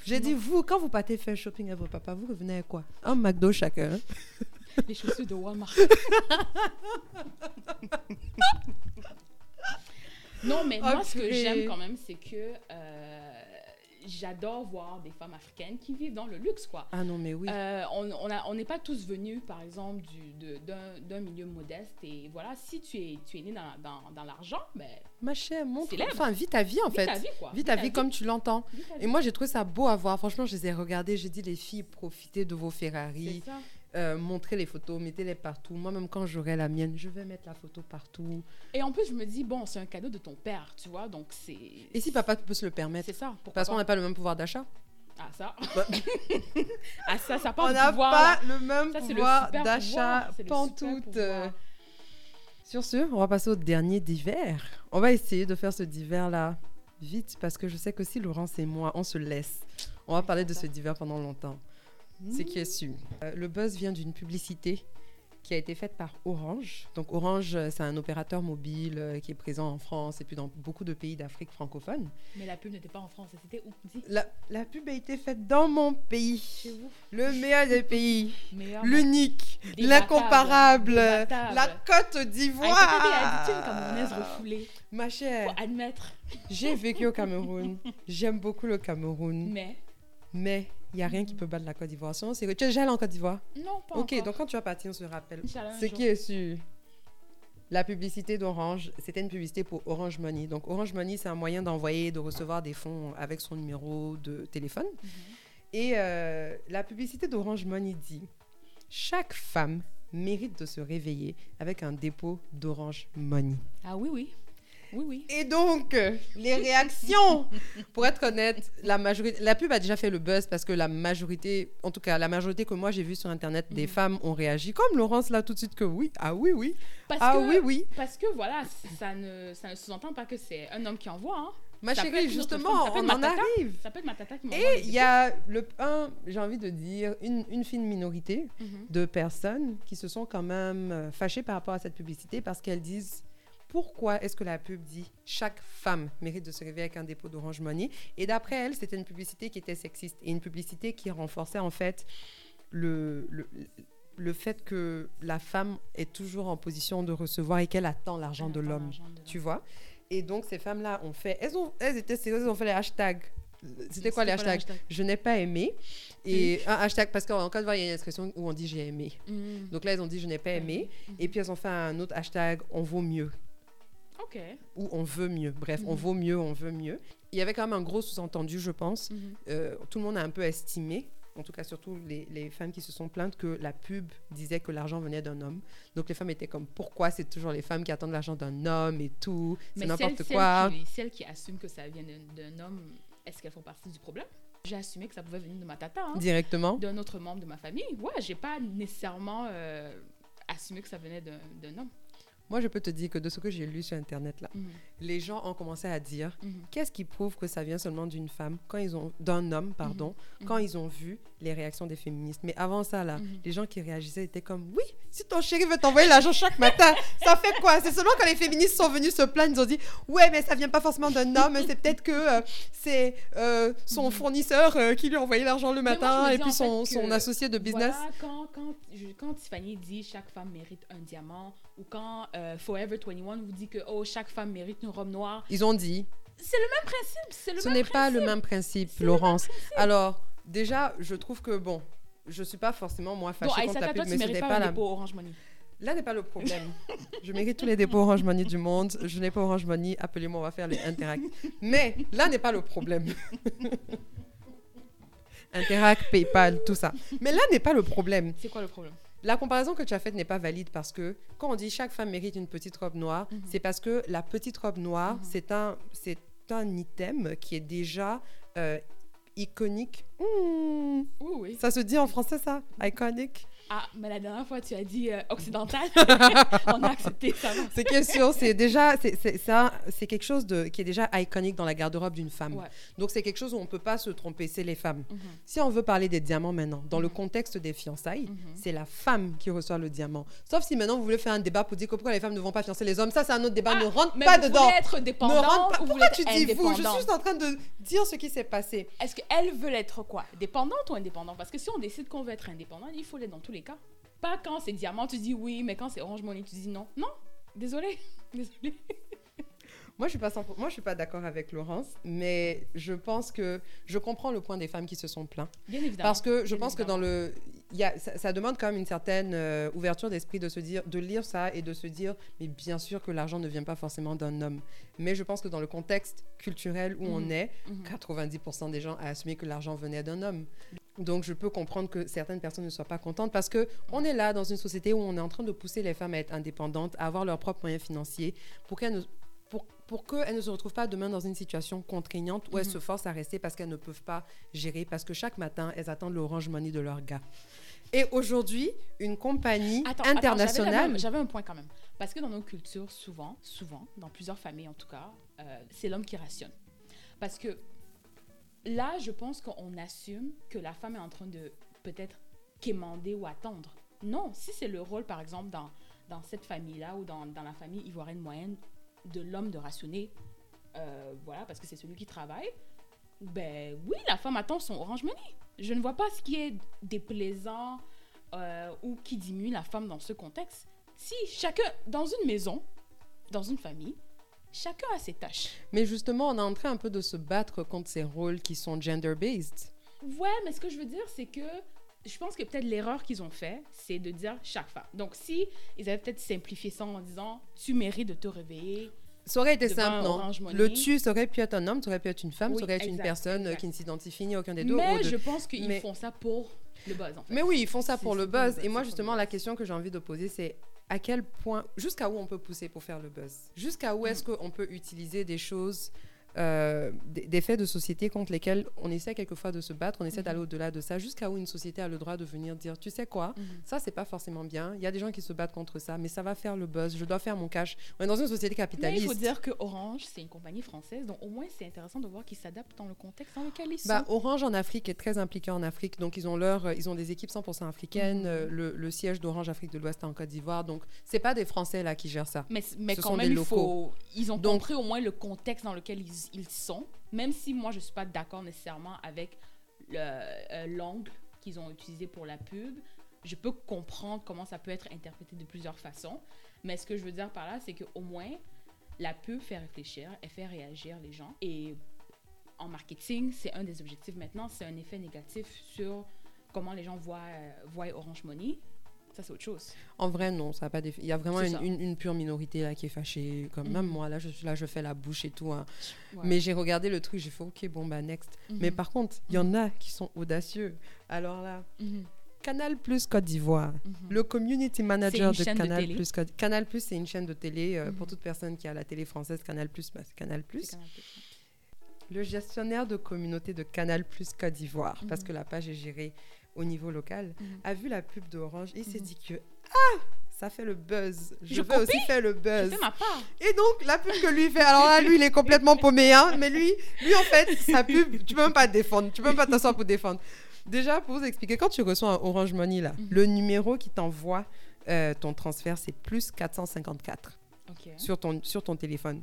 J'ai dit, vous, quand vous partez faire shopping avec votre papa, vous revenez avec quoi? Un McDo chacun. Les chaussures de Walmart. non, mais moi, ce que j'aime quand même, c'est que euh, j'adore voir des femmes africaines qui vivent dans le luxe, quoi. Ah non, mais oui. Euh, on on a- on n'est pas tous venus, par exemple, du- d'un milieu modeste. Et voilà, si tu es, tu es né dans, dans, dans l'argent, ben, Ma chère, montre. Enfin, vis ta vie en vis fait. ta vie, quoi. Vis ta vie comme tu l'entends. vis Et vie. moi, j'ai trouvé ça beau à voir. Franchement, je les ai regardés. J'ai dit, les filles, profitez de vos Ferrari. Euh, montrez les photos, mettez-les partout. Moi, même quand j'aurai la mienne, je vais mettre la photo partout. Et en plus, je me dis, bon, c'est un cadeau de ton père, tu vois, donc c'est... Et si papa peut se le permettre C'est ça, pourquoi Parce qu'on n'a pas le même pouvoir d'achat. Ah, ça. Bah. ah, ça, ça On part du n'a pas là. le même Ça, pouvoir d'achat. Pantoute. Sur ce, on va passer au dernier d'hiver. On va essayer de faire ce d'hiver-là vite parce que je sais que si Laurence et moi, on se laisse, on va parler de ce d'hiver pendant longtemps. C'est qui est sûr. Euh, le buzz vient d'une publicité qui a été faite par Orange. Donc Orange, euh, c'est un opérateur mobile euh, qui est présent en France et puis dans beaucoup de pays d'Afrique francophone. Mais la pub n'était pas en France, c'était où. La, la pub a été faite dans mon pays, Chez vous. le meilleur des pays, l'unique, l'incomparable, la Côte Ah, d'Ivoire. refoulée. Ma chère, Faut admettre. j'ai vécu au Cameroun. J'aime beaucoup le Cameroun. Mais? Mais il n'y a rien qui peut battre la Côte d'Ivoire. C'est que tu es déjà allé en Côte d'Ivoire Non, pas Ok, encore. donc quand tu vas partir, on se rappelle. Ce qui est sûr, la publicité d'Orange, c'était une publicité pour Orange Money. Donc Orange Money, c'est un moyen d'envoyer, de recevoir des fonds avec son numéro de téléphone. Mhm. Et euh, la publicité d'Orange Money dit chaque femme mérite de se réveiller avec un dépôt d'Orange Money. Ah oui, oui. Oui, oui. Et donc, euh, les réactions, pour être honnête, la majorité, la pub a déjà fait le buzz parce que la majorité, en tout cas la majorité que moi j'ai vue sur internet, des Mhm. femmes ont réagi comme Laurence là tout de suite que oui, ah oui oui, Parce ah que, oui oui. Parce que voilà, ça ne, ça ne sous-entend pas que c'est un homme qui envoie. Hein. Ma Ça chérie, justement, on en arrive. Ça peut être ma tata qui. Et il y a le un, j'ai envie de dire, une, une fine minorité. Mhm. de personnes qui se sont quand même euh, fâchées par rapport à cette publicité parce qu'elles disent pourquoi est-ce que la pub dit chaque femme mérite de se réveiller avec un dépôt d'Orange Money Et d'après elle, c'était une publicité qui était sexiste et une publicité qui renforçait en fait le, le, le fait que la femme est toujours en position de recevoir et qu'elle attend l'argent de l'homme. Tu vois? Et donc ces femmes-là ont fait, elles, ont, elles étaient sérieuses, elles ont fait les hashtags. C'était quoi les hashtags? Je n'ai pas aimé. Et un hashtag, parce qu'en Côte d'Ivoire, il y a une expression où on dit j'ai aimé. Mhm. Donc là, ils ont dit je n'ai pas aimé. Mhm. Et puis elles ont fait un autre hashtag on vaut mieux. Ok. Ou on veut mieux. Bref, on Mhm. vaut mieux, on veut mieux. Il y avait quand même un gros sous-entendu, je pense. Mhm. Euh, tout le monde a un peu estimé, en tout cas surtout les, les femmes qui se sont plaintes, que la pub disait que l'argent venait d'un homme. Donc les femmes étaient comme pourquoi c'est toujours les femmes qui attendent l'argent d'un homme et tout? C'est n'importe quoi. Celles qui, celles qui assument que ça vient d'un homme, est-ce qu'elles font partie du problème? J'ai assumé que ça pouvait venir de ma tata, hein, Directement. d'un autre membre de ma famille. Ouais, j'ai pas nécessairement euh, assumé que ça venait d'un homme. Moi, je peux te dire que de ce que j'ai lu sur Internet, là, Mhm. les gens ont commencé à dire Mhm. qu'est-ce qui prouve que ça vient seulement d'une femme, quand ils ont d'un homme, pardon, Mhm. quand ils ont vu les réactions des féministes. Mais avant ça, là, les gens qui réagissaient étaient comme oui, si ton chéri veut t'envoyer l'argent chaque matin, ça fait quoi? C'est seulement quand les féministes sont venus se plaindre, ils ont dit ouais, mais ça vient pas forcément d'un homme, c'est peut-être que euh, c'est euh, son fournisseur euh, qui lui a envoyé l'argent le matin et puis son, associé de business. Voilà, quand, quand, quand Tiffany dit chaque femme mérite un diamant, ou quand euh, Forever 21 vous dit que oh, chaque femme mérite une robe noire, Ils ont dit c'est le même principe. Le ce n'est pas le même principe, même Laurence. Alors déjà, je trouve que bon. Je suis pas forcément moi Donc, fâchée contre la pub, mais ce n'est pas pas la Orange Money. Là n'est pas le problème. je mérite tous les dépôts Orange Money du monde. Je n'ai pas Orange Money. Appelez-moi, on va faire les Interact. Mais là n'est pas le problème. Interact, PayPal, tout ça. Mais là n'est pas le problème. C'est quoi le problème? La comparaison que tu as faite n'est pas valide parce que quand on dit chaque femme mérite une petite robe noire, Mhm. c'est parce que la petite robe noire, Mhm. c'est un, c'est un item qui est déjà euh, iconique. Hmm, Oui, oui. ça se dit en français ça? Iconic? Ah, mais la dernière fois, tu as dit euh, occidental. On a accepté, ça va. C'est question, c'est déjà, c'est- c'est ça, c'est quelque chose de, qui est déjà iconique dans la garde-robe d'une femme. Ouais. Donc c'est quelque chose où on peut pas se tromper, c'est les femmes. Mhm. Si on veut parler des diamants maintenant, dans le Mhm. contexte des fiançailles, Mhm. c'est la femme qui reçoit le diamant. Sauf si maintenant vous voulez faire un débat pour dire que pourquoi les femmes ne vont pas fiancer les hommes, ça c'est un autre débat, Ah, ne rentre Mais pas vous dedans. Ne rentre pas. vous Pourquoi tu dis vous Je suis juste en train de dire ce qui s'est passé. Est-ce qu'elle veut être quoi? Dépendante ou indépendante Parce que si on décide qu'on veut être indépendant, il faut l'être dans tous les cas. Pas quand c'est diamant, tu dis oui, mais quand c'est orange money, tu dis non. Non, désolé. Désolé. Moi, je suis pas 100% moi, je suis pas d'accord avec Laurence, mais je pense que je comprends le point des femmes qui se sont plaintes. Bien évidemment. Parce que je Bien pense que dans le. Y a, ça, ça demande quand même une certaine euh, ouverture d'esprit de se dire, de lire ça et de se dire, mais bien sûr que l'argent ne vient pas forcément d'un homme. Mais je pense que dans le contexte culturel où on Mhm. est, Mhm. 90% des gens a assumé que l'argent venait d'un homme. Donc je peux comprendre que certaines personnes ne soient pas contentes parce que on est là dans une société où on est en train de pousser les femmes à être indépendantes, à avoir leurs propres moyens financiers pour qu'elles ne pour, pour qu'elles ne se retrouvent pas demain dans une situation contraignante où elles Mhm. se forcent à rester parce qu'elles ne peuvent pas gérer, parce que chaque matin, elles attendent l'orange money de leur gars. Et aujourd'hui, une compagnie Attends, attends, j'avais- internationale... J'avais un point quand même. Parce que dans nos cultures, souvent, souvent, dans plusieurs familles en tout cas, euh, c'est l'homme qui rationne. Parce que là, je pense qu'on assume que la femme est en train de peut-être quémander ou attendre Non, si c'est le rôle, par exemple, dans, dans cette famille-là ou dans, dans la famille ivoirienne moyenne, de l'homme de rationner, euh, voilà, parce que c'est celui qui travaille, ben oui, la femme attend son orange money. Je ne vois pas ce qui est déplaisant euh, ou qui diminue la femme dans ce contexte. Si chacun, dans une maison, dans une famille, chacun a ses tâches. Mais justement, on est en train un peu de se battre contre ces rôles qui sont gender-based. Ouais, mais ce que je veux dire, c'est que je pense que peut-être l'erreur qu'ils ont fait, c'est de dire chaque femme. Donc, si ils avaient peut-être simplifié ça en disant tu mérites de te réveiller. Ça aurait été simple, non? Le tu, ça aurait pu être un homme, ça aurait pu être une femme, Oui, ça aurait été une exact, personne euh, exact. qui ne s'identifie ni aucun des deux. Mais de- je pense qu'ils mais- font ça pour le buzz, en fait. Mais oui, ils font ça pour le buzz. Et moi, justement, la question que j'ai envie de poser, c'est à quel point, jusqu'à où on peut pousser pour faire le buzz? Jusqu'à où est-ce qu'on peut utiliser des choses, euh, des, des faits de société contre lesquels on essaie quelquefois de se battre, on essaie Mhm. d'aller au-delà de ça, jusqu'à où une société a le droit de venir dire, tu sais quoi, Mhm. ça, c'est pas forcément bien. Il y a des gens qui se battent contre ça, mais ça va faire le buzz. Je dois faire mon cash. On est dans une société Mais il capitaliste. faut dire que Orange, c'est une compagnie française, donc au moins c'est intéressant de voir qu'ils s'adaptent dans le contexte dans lequel ils sont. Bah, Orange en Afrique est très impliqué en Afrique, donc ils ont leur, euh, ils ont des équipes 100% africaines. Mhm. euh, le, le siège d'Orange Afrique de l'Ouest est en Côte d'Ivoire, donc c'est pas des Français là qui gèrent ça. mais mais ce quand sont même, des il faut, ils ont Donc- compris au moins le contexte dans lequel ils, ils sont, même si moi je suis pas d'accord nécessairement avec euh, l'angle qu'ils ont utilisé pour la pub. Je peux comprendre comment ça peut être interprété de plusieurs façons, mais ce que je veux dire par là, c'est qu'au moins la pub fait réfléchir, elle fait réagir les gens et en marketing, c'est un des objectifs maintenant, c'est un effet négatif sur comment les gens voient, euh, voient Orange Money. Ça, c'est autre chose. En vrai, non, ça a pas. Il y a vraiment une, ça. une- une pure minorité là qui est fâchée. Comme Mhm. même moi, là je, suis là, je fais la bouche et tout. hein. Ouais. Mais j'ai regardé le truc, j'ai fait OK, bon bah next. Mhm. Mais par contre, il y en a qui sont audacieux. Alors là, Mhm. Canal Plus Côte d'Ivoire. Mhm. Le community manager de de Canal télé. Plus Côte- Canal Plus, c'est une chaîne de télé euh, pour Mhm. toute personne qui a la télé française. Canal Plus, bah, c'est Canal Plus. Canal+, ouais. Le gestionnaire de communauté de Canal Plus Côte d'Ivoire, parce Mhm. que la page est gérée au niveau local, Mhm. a vu la pub d'Orange et il s'est Mhm. dit que ah, ça fait le buzz. Je, Je veux copie. aussi faire le Je buzz. fais ma part. Et donc la pub que lui fait, alors là lui il est complètement paumé, hein, mais lui, lui en fait sa pub, tu peux même pas défendre, tu peux même pas t'asseoir pour défendre. Déjà pour vous expliquer, quand tu reçois un Orange Money là, Mhm. le numéro qui t'envoie euh, ton transfert c'est plus 454 Ok. sur ton sur ton téléphone.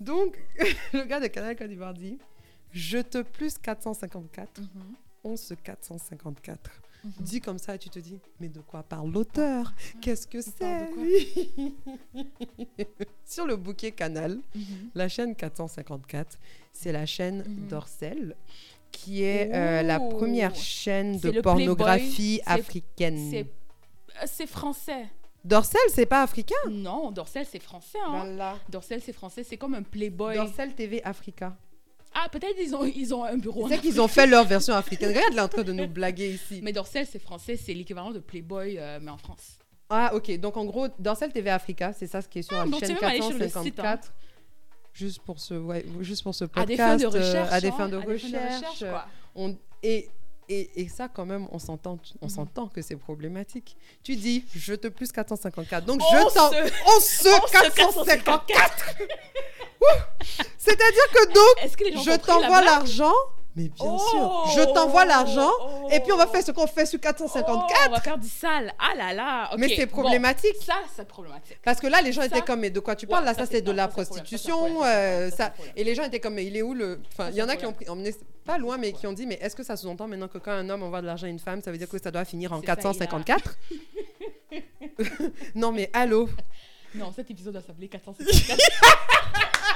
Donc, le gars de Canal Côte d'Ivoire dit Je te plus 454, Mhm. 11 454. Mhm. Dit comme ça, tu te dis Mais de quoi parle l'auteur? Qu'est-ce que c'est? Sur le bouquet Canal, Mhm. la chaîne 454, c'est la chaîne Mhm. d'Orcel, qui est euh, la première chaîne de pornographie africaine. C'est euh, français. Dorcel, c'est pas africain? Non, Dorsel, c'est français. Hein. Voilà. Dorsel, c'est français. C'est comme un Playboy. Dorcel TV Africa. Ah, peut-être ils ont, ils ont un bureau. C'est qu'ils ont fait leur version africaine. Regarde, est en train de nous blaguer ici. Mais Dorsel, c'est français. C'est l'équivalent de Playboy, euh, mais en France. Ah, ok. Donc, en gros, Dorcel TV Africa, c'est ça ce qui est sur Ah, la donc chaîne es même allé sur le site, 454. Juste pour ce, ouais, juste pour ce podcast. À des fins de euh, recherche. à des hein, fins de à des fins de recherche. recherche, on, et, et, et ça, quand même, on s'entend, on Mhm. s'entend que c'est problématique. Tu dis, je te plus 454. Donc, On je t'en. On se on se 454. C'est-à-dire que donc, que je t'envoie l'argent. Mais bien Oh sûr, je t'envoie l'argent. Oh Et puis, on va faire ce qu'on fait sur 454. Oh, on va faire du sale. Ah là là. Mais c'est bon, problématique. ça, c'est problématique. Parce que là, les gens Ça- étaient comme, mais de quoi tu Ouais, parles Là, ça, c'est- de non, la prostitution. euh, ça. Et les gens étaient comme, mais il est où le. Enfin, il y en a qui ont pris, emmené, pas loin, mais qui ont dit, mais est-ce que ça sous-entend maintenant que quand un homme envoie de l'argent à une femme, ça veut dire que ça doit finir en C'est ça, il a- 454 Non, mais allô? Non, cet épisode doit s'appeler 454.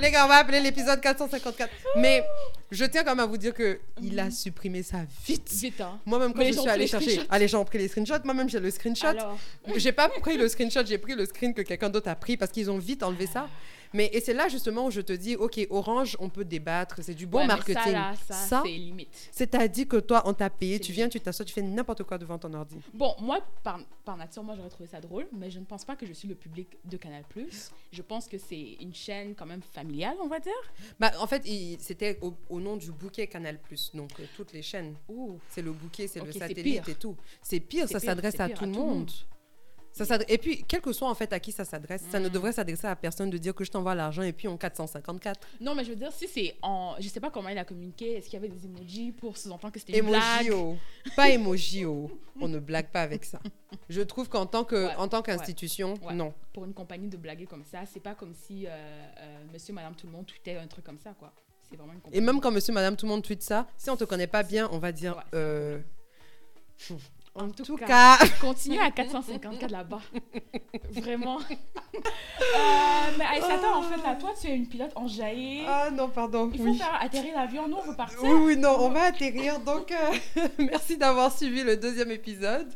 Les gars, on va appeler l'épisode 454. Mais je tiens quand même à vous dire que il a supprimé ça vite. Vite, hein. Moi-même, quand Mais je gens suis ont allée les chercher. screenshots. Gens ont pris les screenshots. Moi-même, j'ai le screenshot. Alors, J'ai pas pris le screenshot, j'ai pris le screen que quelqu'un d'autre a pris parce qu'ils ont vite enlevé ça. Mais et c'est là justement où je te dis, ok, Orange, on peut débattre, c'est du bon ouais, marketing. Ça, ça, Ça, c'est limite. c'est-à-dire que toi, on t'a payé, tu viens, tu t'assois, tu fais n'importe quoi devant ton ordi. Bon, moi, par, par nature, moi, j'aurais trouvé ça drôle, mais je ne pense pas que je suis le public de Canal+. Je pense que c'est une chaîne quand même familiale, on va dire. Bah, en fait, c'était au, au nom du bouquet Canal+, donc euh, toutes les chaînes. C'est le bouquet, c'est le satellite et tout. C'est pire, ça s'adresse à tout le monde. Ça et puis, quel que soit en fait à qui ça s'adresse, ça ne Mm. devrait s'adresser à personne de dire que je t'envoie l'argent et puis on 454. Non, mais je veux dire, si c'est en. Je sais pas comment il a communiqué. Est-ce qu'il y avait des emojis pour sous-entendre que c'était une blague? oh. Pas emoji, oh. On ne blague pas avec ça. Je trouve qu'en tant que, Ouais, tant qu'institution, ouais. non. Pour une compagnie de blaguer comme ça, c'est pas comme si euh, euh, monsieur, madame, tout le monde tweetait un truc comme ça, quoi. C'est vraiment une compagnie. Et même quand monsieur, madame, tout le monde tweet ça, si on te connaît pas bien, on va dire. Ouais. euh, En, tout tout, cas. cas. Continue à 454 là-bas. Vraiment. Euh, mais Aïssata, en fait, là, toi, tu es une pilote enjaillée. Ah non, pardon. Il faut oui. faire atterrir l'avion. Nous, on veut partir. Oui, oui, non, on va atterrir. Donc, euh, merci d'avoir suivi le deuxième épisode.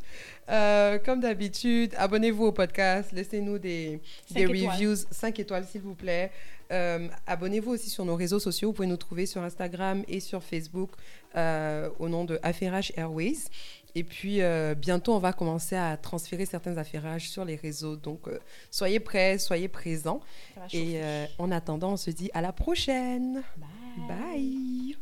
Euh, comme d'habitude, abonnez-vous au podcast, laissez-nous des, des reviews, 5 étoiles s'il vous plaît. Euh, abonnez-vous aussi sur nos réseaux sociaux. Vous pouvez nous trouver sur Instagram et sur Facebook euh, au nom de Affairage Airways. Et puis, euh, bientôt, on va commencer à transférer certains affairages sur les réseaux. Donc, euh, soyez prêts, soyez présents. Et euh, en attendant, on se dit à la prochaine. Bye. Bye.